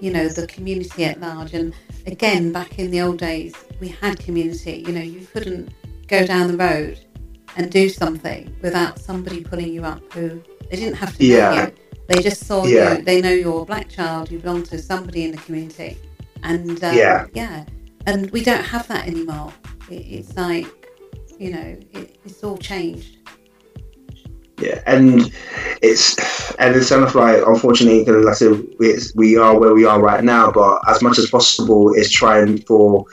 you know the community at large and again back in the old days we had community you know you couldn't go down the road and do something without somebody pulling you up who they didn't have to yeah. you they just saw yeah. you. They know you're a black child. You belong to somebody in the community, and um, yeah, yeah. And we don't have that anymore. It, it's like you know, it, it's all changed. Yeah, and it's and it's kind of like unfortunately, like I said, we are where we are right now. But as much as possible, is trying for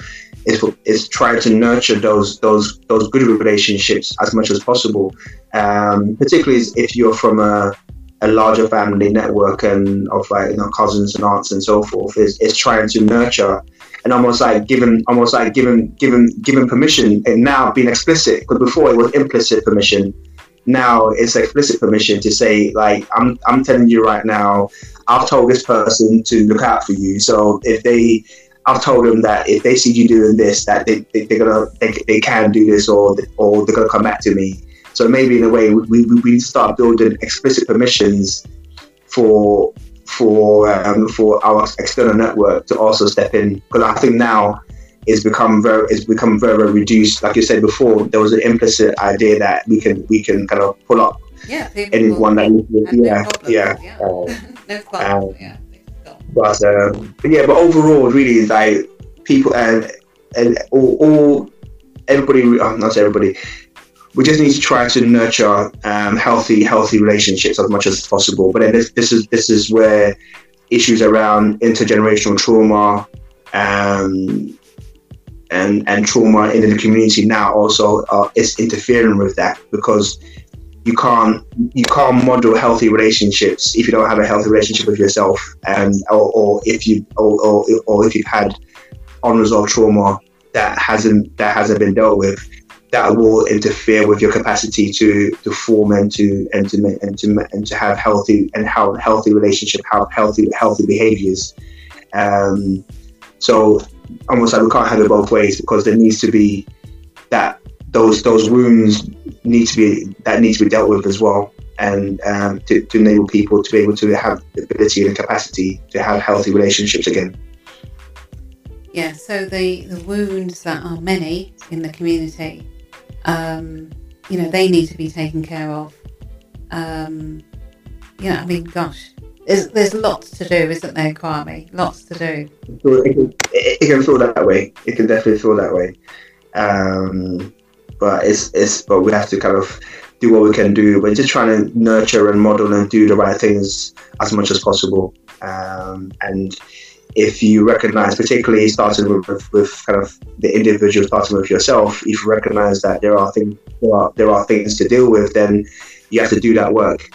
is is trying to nurture those those those good relationships as much as possible. Um, particularly if you're from a a larger family network and of like you know cousins and aunts and so forth is, is trying to nurture and almost like given almost like given given given permission and now being explicit because before it was implicit permission now it's explicit permission to say like I'm I'm telling you right now I've told this person to look out for you. So if they I've told them that if they see you doing this that they, they, are gonna they, they can do this or or they're gonna come back to me. So maybe in a way, we, we, we start building explicit permissions for for um, for our external network to also step in. Because I think now it's become very it's become very, very reduced. Like you said before, there was an implicit idea that we can we can kind of pull up yeah, anyone that yeah yeah yeah. Um, um, yeah. But, um, but yeah, but overall, really, like people and and all, all everybody, uh, not everybody, we just need to try to nurture um, healthy, healthy relationships as much as possible. But then this, this is this is where issues around intergenerational trauma um, and and trauma in the community now also uh, is interfering with that because you can't you can't model healthy relationships if you don't have a healthy relationship with yourself and or, or if you or, or, or if you've had unresolved trauma that hasn't that hasn't been dealt with that will interfere with your capacity to, to form and to and to and to and to have healthy and how healthy relationship, have healthy healthy behaviors. Um, so almost like we can't have it both ways because there needs to be that those those wounds need to be that need to be dealt with as well, and um, to, to enable people to be able to have the ability and capacity to have healthy relationships again. Yeah, so the, the wounds that are many in the community um, you know, they need to be taken care of. Um, know, I mean, gosh, there's there's lots to do, isn't there, Kwame? Lots to do. It can, it can feel that way. It can definitely feel that way. Um, but it's it's but we have to kind of do what we can do. We're just trying to nurture and model and do the right things as much as possible. Um, and if you recognize, particularly starting with, with, kind of the individual, starting with yourself, if you recognize that there are things there are, there are things to deal with, then you have to do that work.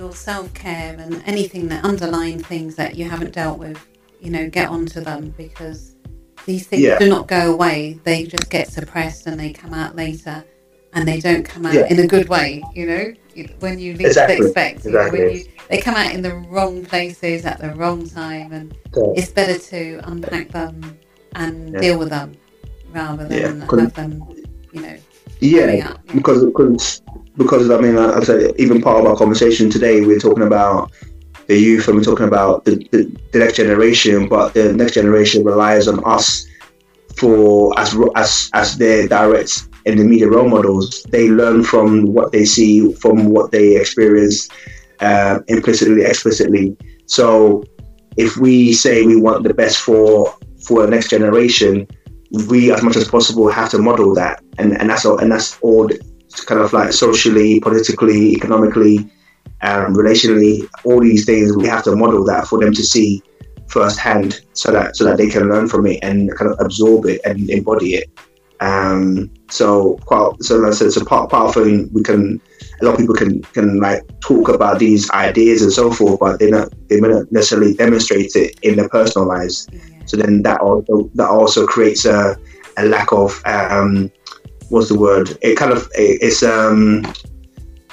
Your self care and anything that underlying things that you haven't dealt with, you know, get onto them because these things yeah. do not go away; they just get suppressed and they come out later and they don't come out yeah. in a good way, you know, when you least exactly. expect. Exactly. You know, you, they come out in the wrong places at the wrong time, and it's better to unpack them and yeah. deal with them rather than yeah, have them, you know. Yeah, up, because because because I mean, I said even part of our conversation today, we're talking about the youth and we're talking about the, the, the next generation, but the next generation relies on us for as as as their direct and media role models, they learn from what they see, from what they experience, uh, implicitly, explicitly. So, if we say we want the best for for the next generation, we, as much as possible, have to model that, and and that's all, and that's all kind of like socially, politically, economically, um, relationally, all these things we have to model that for them to see firsthand, so that so that they can learn from it and kind of absorb it and embody it. Um, so quite so like I said, it's a part part of it we can a lot of people can can like talk about these ideas and so forth, but they not they may not necessarily demonstrate it in their personal lives. Yeah. So then that also that also creates a, a lack of um, what's the word? It kind of it, it's um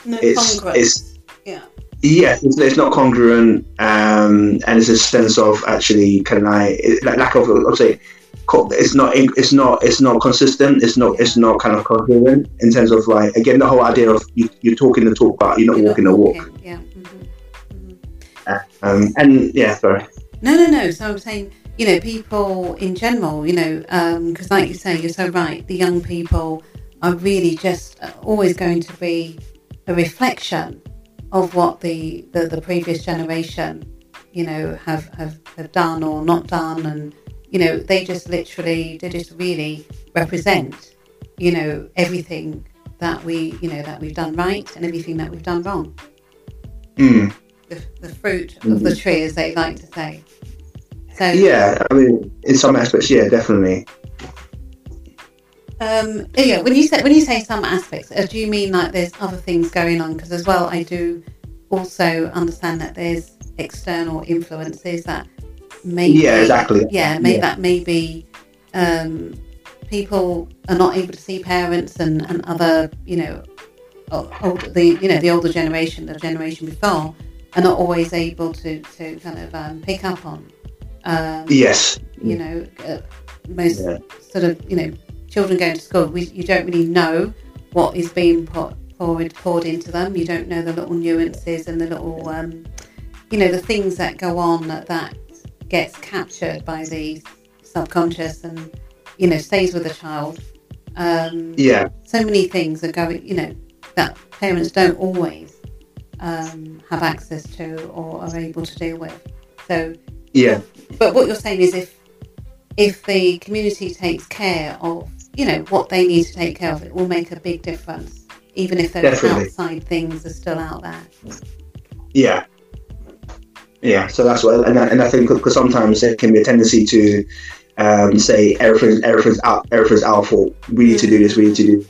no it's it's yeah yeah it's, it's not congruent um and it's a sense of actually can I like lack of I'll say it's not it's not it's not consistent it's not it's not kind of coherent in terms of like again the whole idea of you, you're talking the talk but you're not you're walking not the walk yeah mm-hmm. Mm-hmm. um and yeah sorry no no no so i'm saying you know people in general you know because um, like you say you're so right the young people are really just always going to be a reflection of what the the, the previous generation you know have, have have done or not done and you know, they just literally, they just really represent, you know, everything that we, you know, that we've done right and everything that we've done wrong. Mm. The, the fruit mm-hmm. of the mm-hmm. tree, as they like to say. So yeah, I mean, in some aspects, yeah, definitely. Um, yeah, when you say when you say some aspects, uh, do you mean like there's other things going on? Because as well, I do also understand that there's external influences that maybe yeah exactly yeah maybe yeah. that maybe um, people are not able to see parents and, and other you know old, the you know the older generation the generation before are not always able to to kind of um, pick up on um, yes you know uh, most yeah. sort of you know children going to school we, you don't really know what is being put poured poured into them you don't know the little nuances and the little um, you know the things that go on that, that gets captured by the subconscious and you know stays with the child. Um, yeah. So many things are going, you know, that parents don't always um, have access to or are able to deal with. So yeah. But what you're saying is if if the community takes care of you know what they need to take care of, it will make a big difference, even if those Definitely. outside things are still out there. Yeah, yeah, so that's what, and I, and I think because sometimes there can be a tendency to um, say everything's everything's out everything's our fault. We need to do this. We need to do.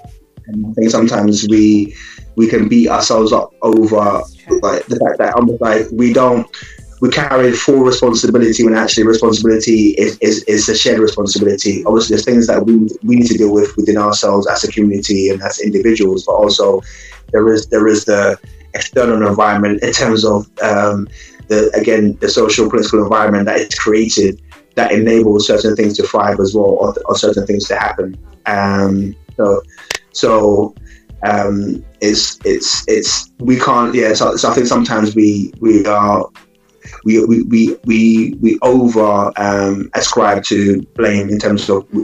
And I think sometimes we we can beat ourselves up over like the fact that I'm like we don't we carry full responsibility when actually responsibility is, is, is a shared responsibility. Obviously, there's things that we we need to deal with within ourselves as a community and as individuals, but also there is there is the external environment in terms of um, the again the social political environment that is created that enables certain things to thrive as well or, or certain things to happen. Um, so so um, it's it's it's we can't yeah. So, so I think sometimes we we are we we we we, we over um, ascribe to blame in terms of we,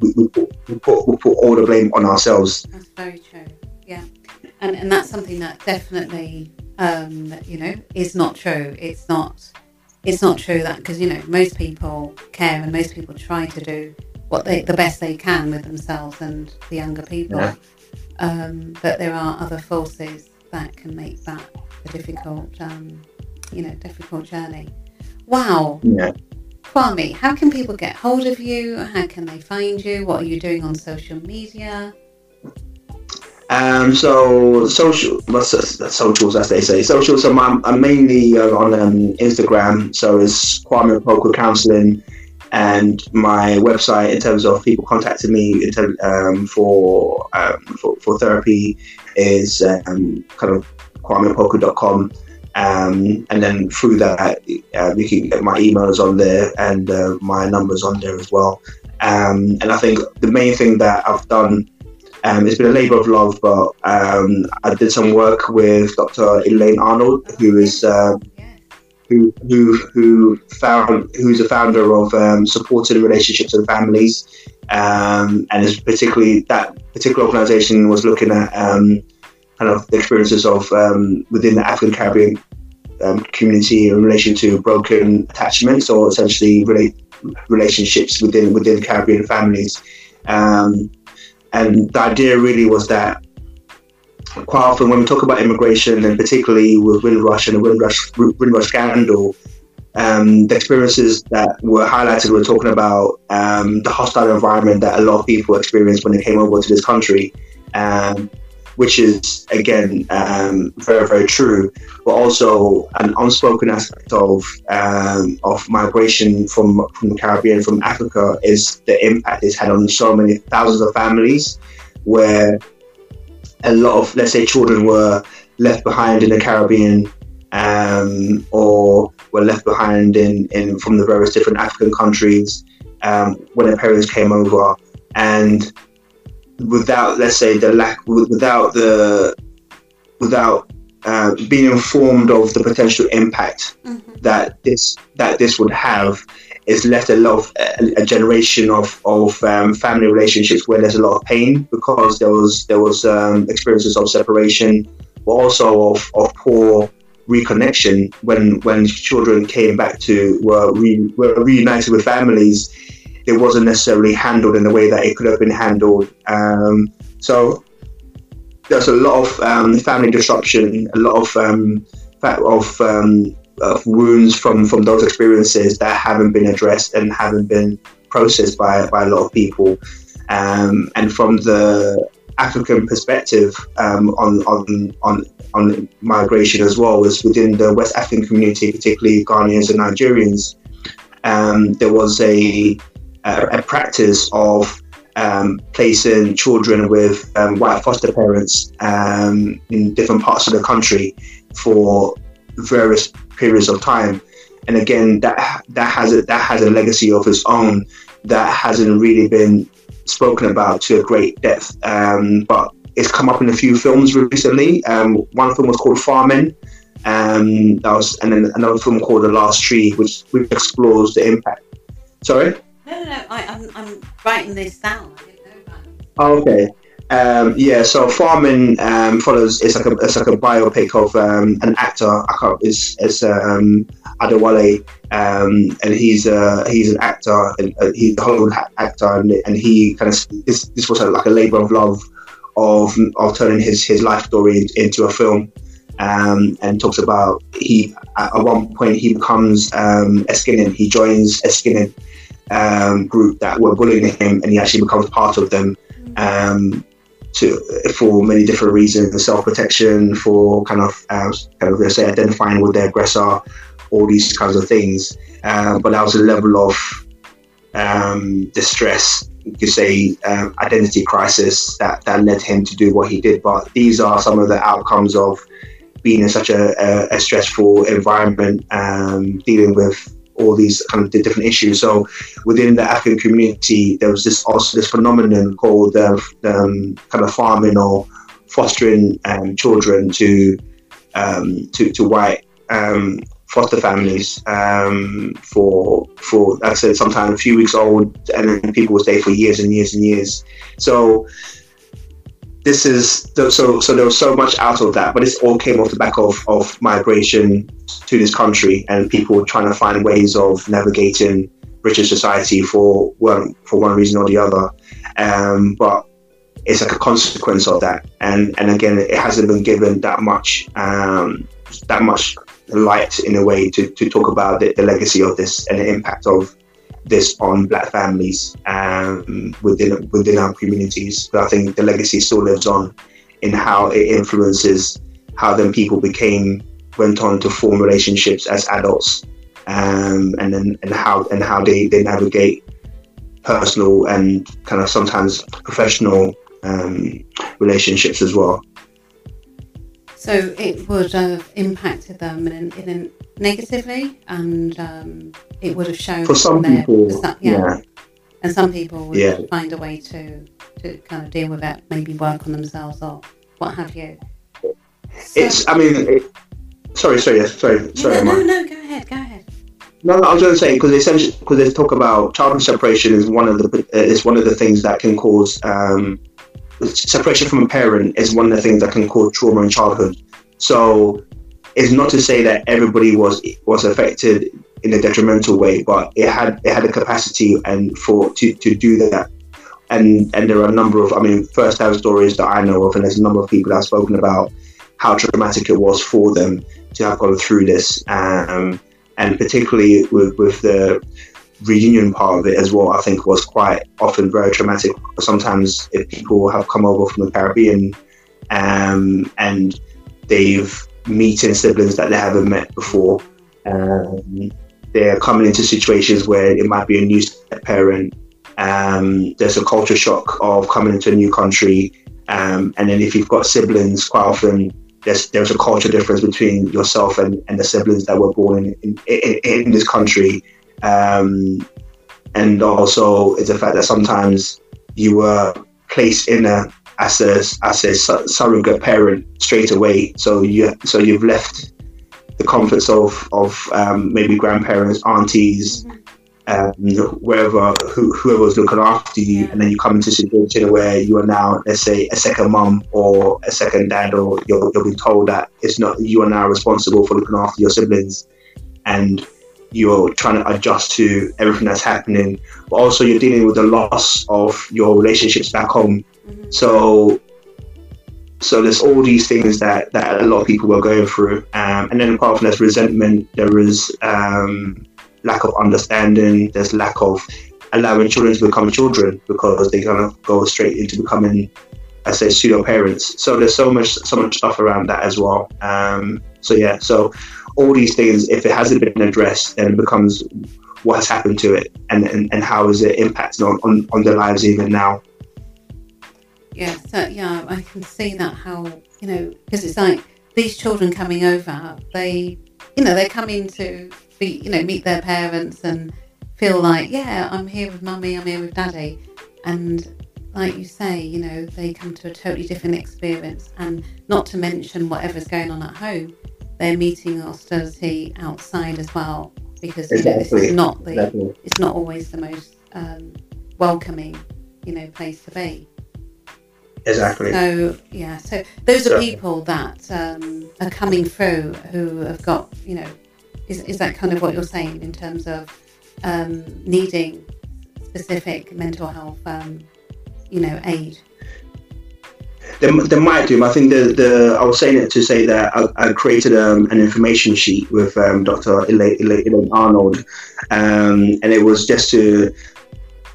we, we, put, we, put, we put all the blame on ourselves. That's very true. Yeah, and and that's something that definitely um, you know, is not true. It's not. It's not true that because you know most people care and most people try to do what they the best they can with themselves and the younger people. Yeah. Um, but there are other forces that can make that a difficult, um, you know, difficult journey. Wow. Yeah. Kwame, how can people get hold of you? How can they find you? What are you doing on social media? Um, so social, what's the socials as they say, socials. So I'm, I'm mainly uh, on um, Instagram. So it's Kwame Opoku Counseling, and my website in terms of people contacting me in terms, um, for, um, for for therapy is um, kind of kwameopoku.com. Um, and then through that, uh, you can get my emails on there and uh, my numbers on there as well. Um, and I think the main thing that I've done um, it's been a labour of love, but um, I did some work with Dr. Elaine Arnold, who is uh, who who who found who's a founder of um, supported relationships and families, um, and particularly that particular organisation was looking at um, kind of the experiences of um, within the African Caribbean community in relation to broken attachments or essentially relate, relationships within within Caribbean families. Um, and the idea really was that quite often when we talk about immigration, and particularly with Windrush and the Windrush, Windrush scandal, um, the experiences that were highlighted were talking about um, the hostile environment that a lot of people experienced when they came over to this country, um, which is again um, very very true, but also an unspoken aspect of um, of migration from from the Caribbean from Africa is the impact it's had on so many thousands of families, where a lot of let's say children were left behind in the Caribbean um, or were left behind in, in from the various different African countries um, when their parents came over, and without let's say the lack without the without uh, being informed of the potential impact mm-hmm. that this that this would have it's left a lot of a, a generation of, of um, family relationships where there's a lot of pain because there was there was um, experiences of separation but also of, of poor reconnection when when children came back to were, re, were reunited with families it wasn't necessarily handled in the way that it could have been handled um, so there's a lot of um, family disruption a lot of um, of, um, of wounds from from those experiences that haven't been addressed and haven't been processed by by a lot of people um, and from the African perspective um, on, on, on, on migration as well was within the West African community, particularly Ghanaians and Nigerians. Um, there was a, a, a practice of um, placing children with um, white foster parents um, in different parts of the country for various periods of time. And again, that that has a, that has a legacy of its own that hasn't really been spoken about to a great depth. Um, but it's come up in a few films recently. Um, one film was called Farming. Um, that was, and then another film called The Last Tree, which, which explores the impact. Sorry. No, no, no. I, am I'm, I'm writing this down. Oh, okay. Um, yeah, so Farming um, follows. It's like a it's like a biopic of um, an actor. I can't. It's it's um, Adewale, um, and he's uh, he's an actor. And, uh, he's a Hollywood actor, and, and he kind of this, this was like a labor of love of of turning his his life story into a film. Um, and talks about he at one point he becomes um, Eskinen. He joins a skinhead um, group that were bullying him, and he actually becomes part of them. Um, to for many different reasons, self protection, for kind of uh, kind of let's say identifying with the aggressor, all these kinds of things. Uh, but that was a level of um, distress, you could say, um, identity crisis that, that led him to do what he did. But these are some of the outcomes of being in such a, a, a stressful environment, um, dealing with all these kind of different issues. So within the African community, there was this also this phenomenon called uh, um, kind of farming or fostering um, children to um, to, to white um, foster families um, for for like I said sometimes a few weeks old, and then people will stay for years and years and years. So this is so so there was so much out of that, but this all came off the back of, of migration to this country and people trying to find ways of navigating British society for one for one reason or the other. Um, but it's like a consequence of that, and and again, it hasn't been given that much um, that much light in a way to, to talk about the, the legacy of this and the impact of this on black families um, within within our communities. But I think the legacy still lives on in how it influences how then people became went on to form relationships as adults, um, and then and how and how they, they navigate personal and kind of sometimes professional um, relationships as well. So it would have impacted them in, in negatively, and um, it would have shown for some people, some, yeah. yeah. and some people would yeah. find a way to to kind of deal with it, maybe work on themselves or what have you. So, it's, I mean, it, sorry, sorry, sorry, sorry. No, no, no, go ahead, go ahead. No, no I was going to say because essentially because they talk about childhood separation is one of the is one of the things that can cause um, separation from a parent is one of the things that can cause trauma in childhood. So it's not to say that everybody was was affected in a detrimental way, but it had it had a capacity and for to, to do that and and there are a number of, I mean, first-hand stories that I know of, and there's a number of people that have spoken about how traumatic it was for them to have gone through this, um, and particularly with, with the reunion part of it as well, I think was quite often very traumatic. Sometimes if people have come over from the Caribbean um, and they've meeting siblings that they haven't met before, um, they're coming into situations where it might be a new parent. Um, there's a culture shock of coming into a new country, um, and then if you've got siblings, quite often there's a culture difference between yourself and, and the siblings that were born in in, in, this country. Um, and also it's the fact that sometimes you were placed in a as a as a surrogate parent straight away. So you so you've left the comforts of of um, maybe grandparents, aunties, um, wherever who, whoever's looking after you, and then you come into a situation where you are now, let's say, a second mum or a second dad, or you'll, you'll be told that it's not you are now responsible for looking after your siblings, and you're trying to adjust to everything that's happening, but also you're dealing with the loss of your relationships back home. Mm-hmm. So, so there's all these things that, that a lot of people were going through, um, and then apart from there's resentment, there is um, lack of understanding, there's lack of allowing children to become children because they kind of go straight into becoming, I say, pseudo parents. So there's so much so much stuff around that as well. Um, so yeah, so all these things, if it hasn't been addressed, then it becomes what has happened to it and, and, and how is it impacting on, on, on their lives even now. Yeah, so yeah, I can see that how, you know, because it's like these children coming over, they, you know, they come in you know, meet their parents and feel like, yeah, I'm here with mummy, I'm here with daddy. And like you say, you know, they come to a totally different experience and not to mention whatever's going on at home they're meeting hostility outside as well because you know, this is not the exactly. it's not always the most um, welcoming you know place to be. Exactly. So yeah, so those are people that um, are coming through who have got you know is is that kind of what you're saying in terms of um, needing specific mental health um, you know aid they, they might do. I think the, the I was saying it to say that I, I created um, an information sheet with um, Dr. Elaine, Elaine Arnold, um, and it was just to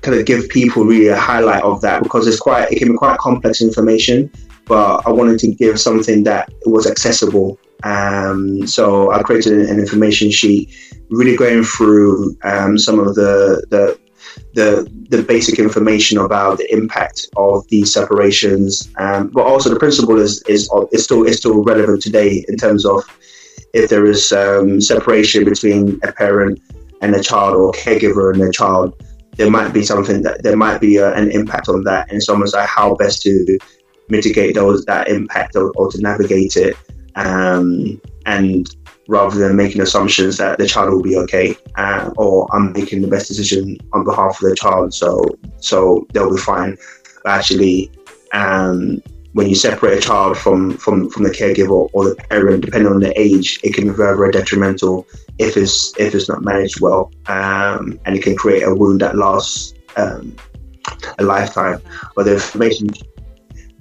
kind of give people really a highlight of that because it's quite it can be quite complex information, but I wanted to give something that was accessible. Um, so I created an, information sheet, really going through um, some of the the the the basic information about the impact of these separations, um, but also the principle is, is is still is still relevant today in terms of if there is um, separation between a parent and a child or a caregiver and a child, there might be something that there might be a, an impact on that, and it's almost like how best to mitigate those that impact or, or to navigate it. Um, and rather than making assumptions that the child will be okay uh, or I'm making the best decision on behalf of the child so so they'll be fine. But actually um, when you separate a child from, from, from the caregiver or the parent depending on the age it can be very very detrimental if it's if it's not managed well um, and it can create a wound that lasts um, a lifetime. But the information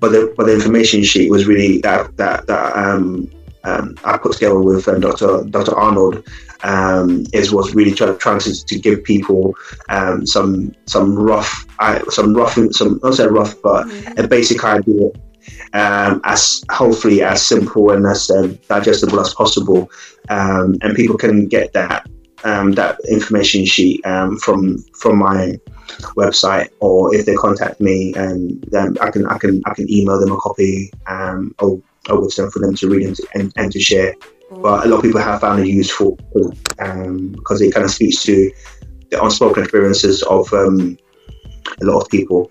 but the, but the information sheet was really that that that um, um, I put together with um, Dr. Dr. Arnold um, is was really trying, trying to, to give people um, some some rough some rough some not say rough but mm-hmm. a basic idea um, as hopefully as simple and as um, digestible as possible and people can get that that information sheet from from my website or if they contact me and then I can I can I can email them a copy or over to them for them to read and to, and, and to share. But a lot of people have found it useful um, because it kind of speaks to the unspoken experiences of um, a lot of people.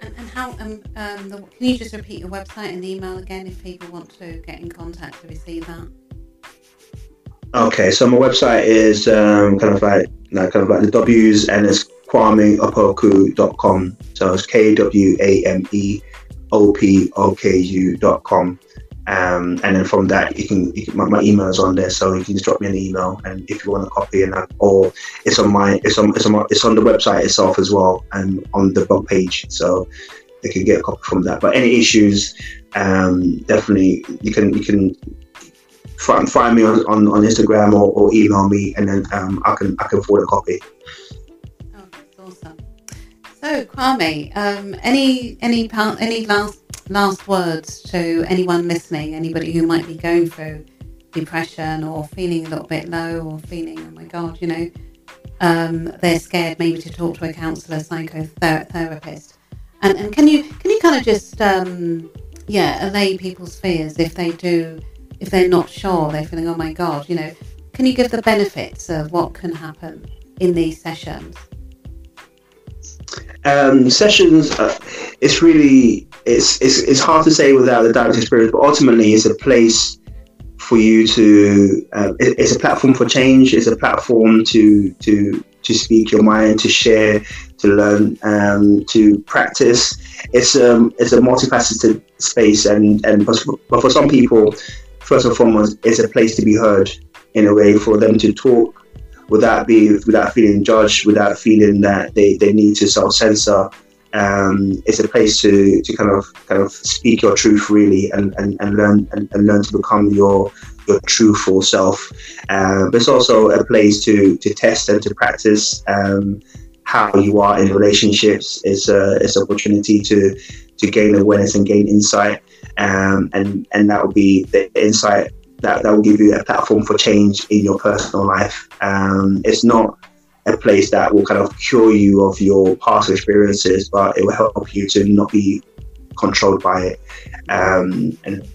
And, and how um, um, the, can you just repeat your website and email again if people want to get in contact to receive that? Okay, so my website is um, kind of like, like kind of like the W's and it's kwameopoku.com. So it's K W A M E opoku.com. Um, and then from that, you can, you can my, my, email is on there, so you can just drop me an email, and if you want a copy, and or it's on my it's on it's on my, it's on the website itself as well, and on the blog page, so they can get a copy from that. But any issues, um, definitely you can you can find, find me on, on, on Instagram or, or, email me, and then um, I can I can forward a copy. Oh. So Kwame, um, any any any last last words to anyone listening, anybody who might be going through depression or feeling a little bit low or feeling, oh my God, you know, um, they're scared maybe to talk to a counsellor, psychotherapist. And, and can you can you kind of just um, yeah allay people's fears if they do if they're not sure they're feeling oh my god you know can you give the benefits of what can happen in these sessions? Um, sessions, uh, it's really it's, it's it's hard to say without the direct experience, but ultimately it's a place for you to. Uh, it, it's a platform for change. It's a platform to to to speak your mind, to share, to learn, um, to practice. It's um it's a multifaceted space, and and but for, but for some people, first and foremost, it's a place to be heard in a way for them to talk without being without feeling judged, without feeling that they, they need to self censor. Um, it's a place to, to kind of kind of speak your truth really and, and, and learn and, and learn to become your your truthful self. Uh, but it's also a place to to test and to practice um, how you are in relationships. It's a it's an opportunity to to gain awareness and gain insight. Um, and and that will be the insight that, that will give you a platform for change in your personal life. Um, it's not a place that will kind of cure you of your past experiences, but it will help you to not be controlled by it. Um, and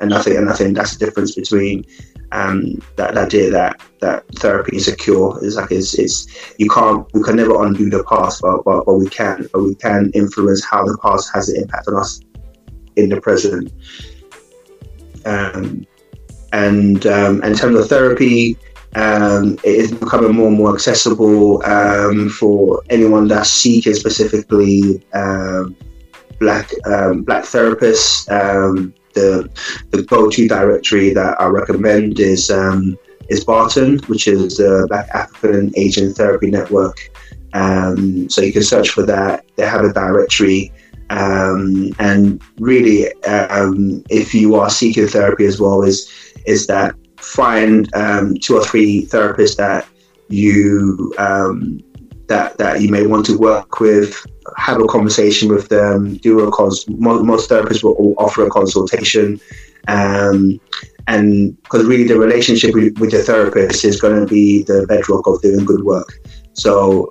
and I think and I think that's the difference between um, that, that idea that that therapy is a cure. Is like it's, it's you can't we can never undo the past, but, but but we can but we can influence how the past has an impact on us in the present. Um, and um, in terms of therapy, um, it is becoming more and more accessible um, for anyone that's seeking specifically um, black um, black therapists. Um, the the go-to directory that I recommend is is BAATN, which is the Black African Asian Therapy Network. so you can search for that. They have a directory. Um, and really, um, if you are seeking therapy as well, is is that find um, two or three therapists that you um, that that you may want to work with, have a conversation with them, do a cons. Most, most therapists will offer a consultation, um, and because really the relationship with, with your therapist is going to be the bedrock of doing good work. So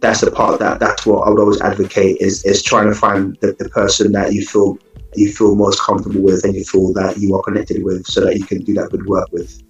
that's the part that that's what I would always advocate is is trying to find the, the person that you feel you feel most comfortable with and you feel that you are connected with so that you can do that good work with.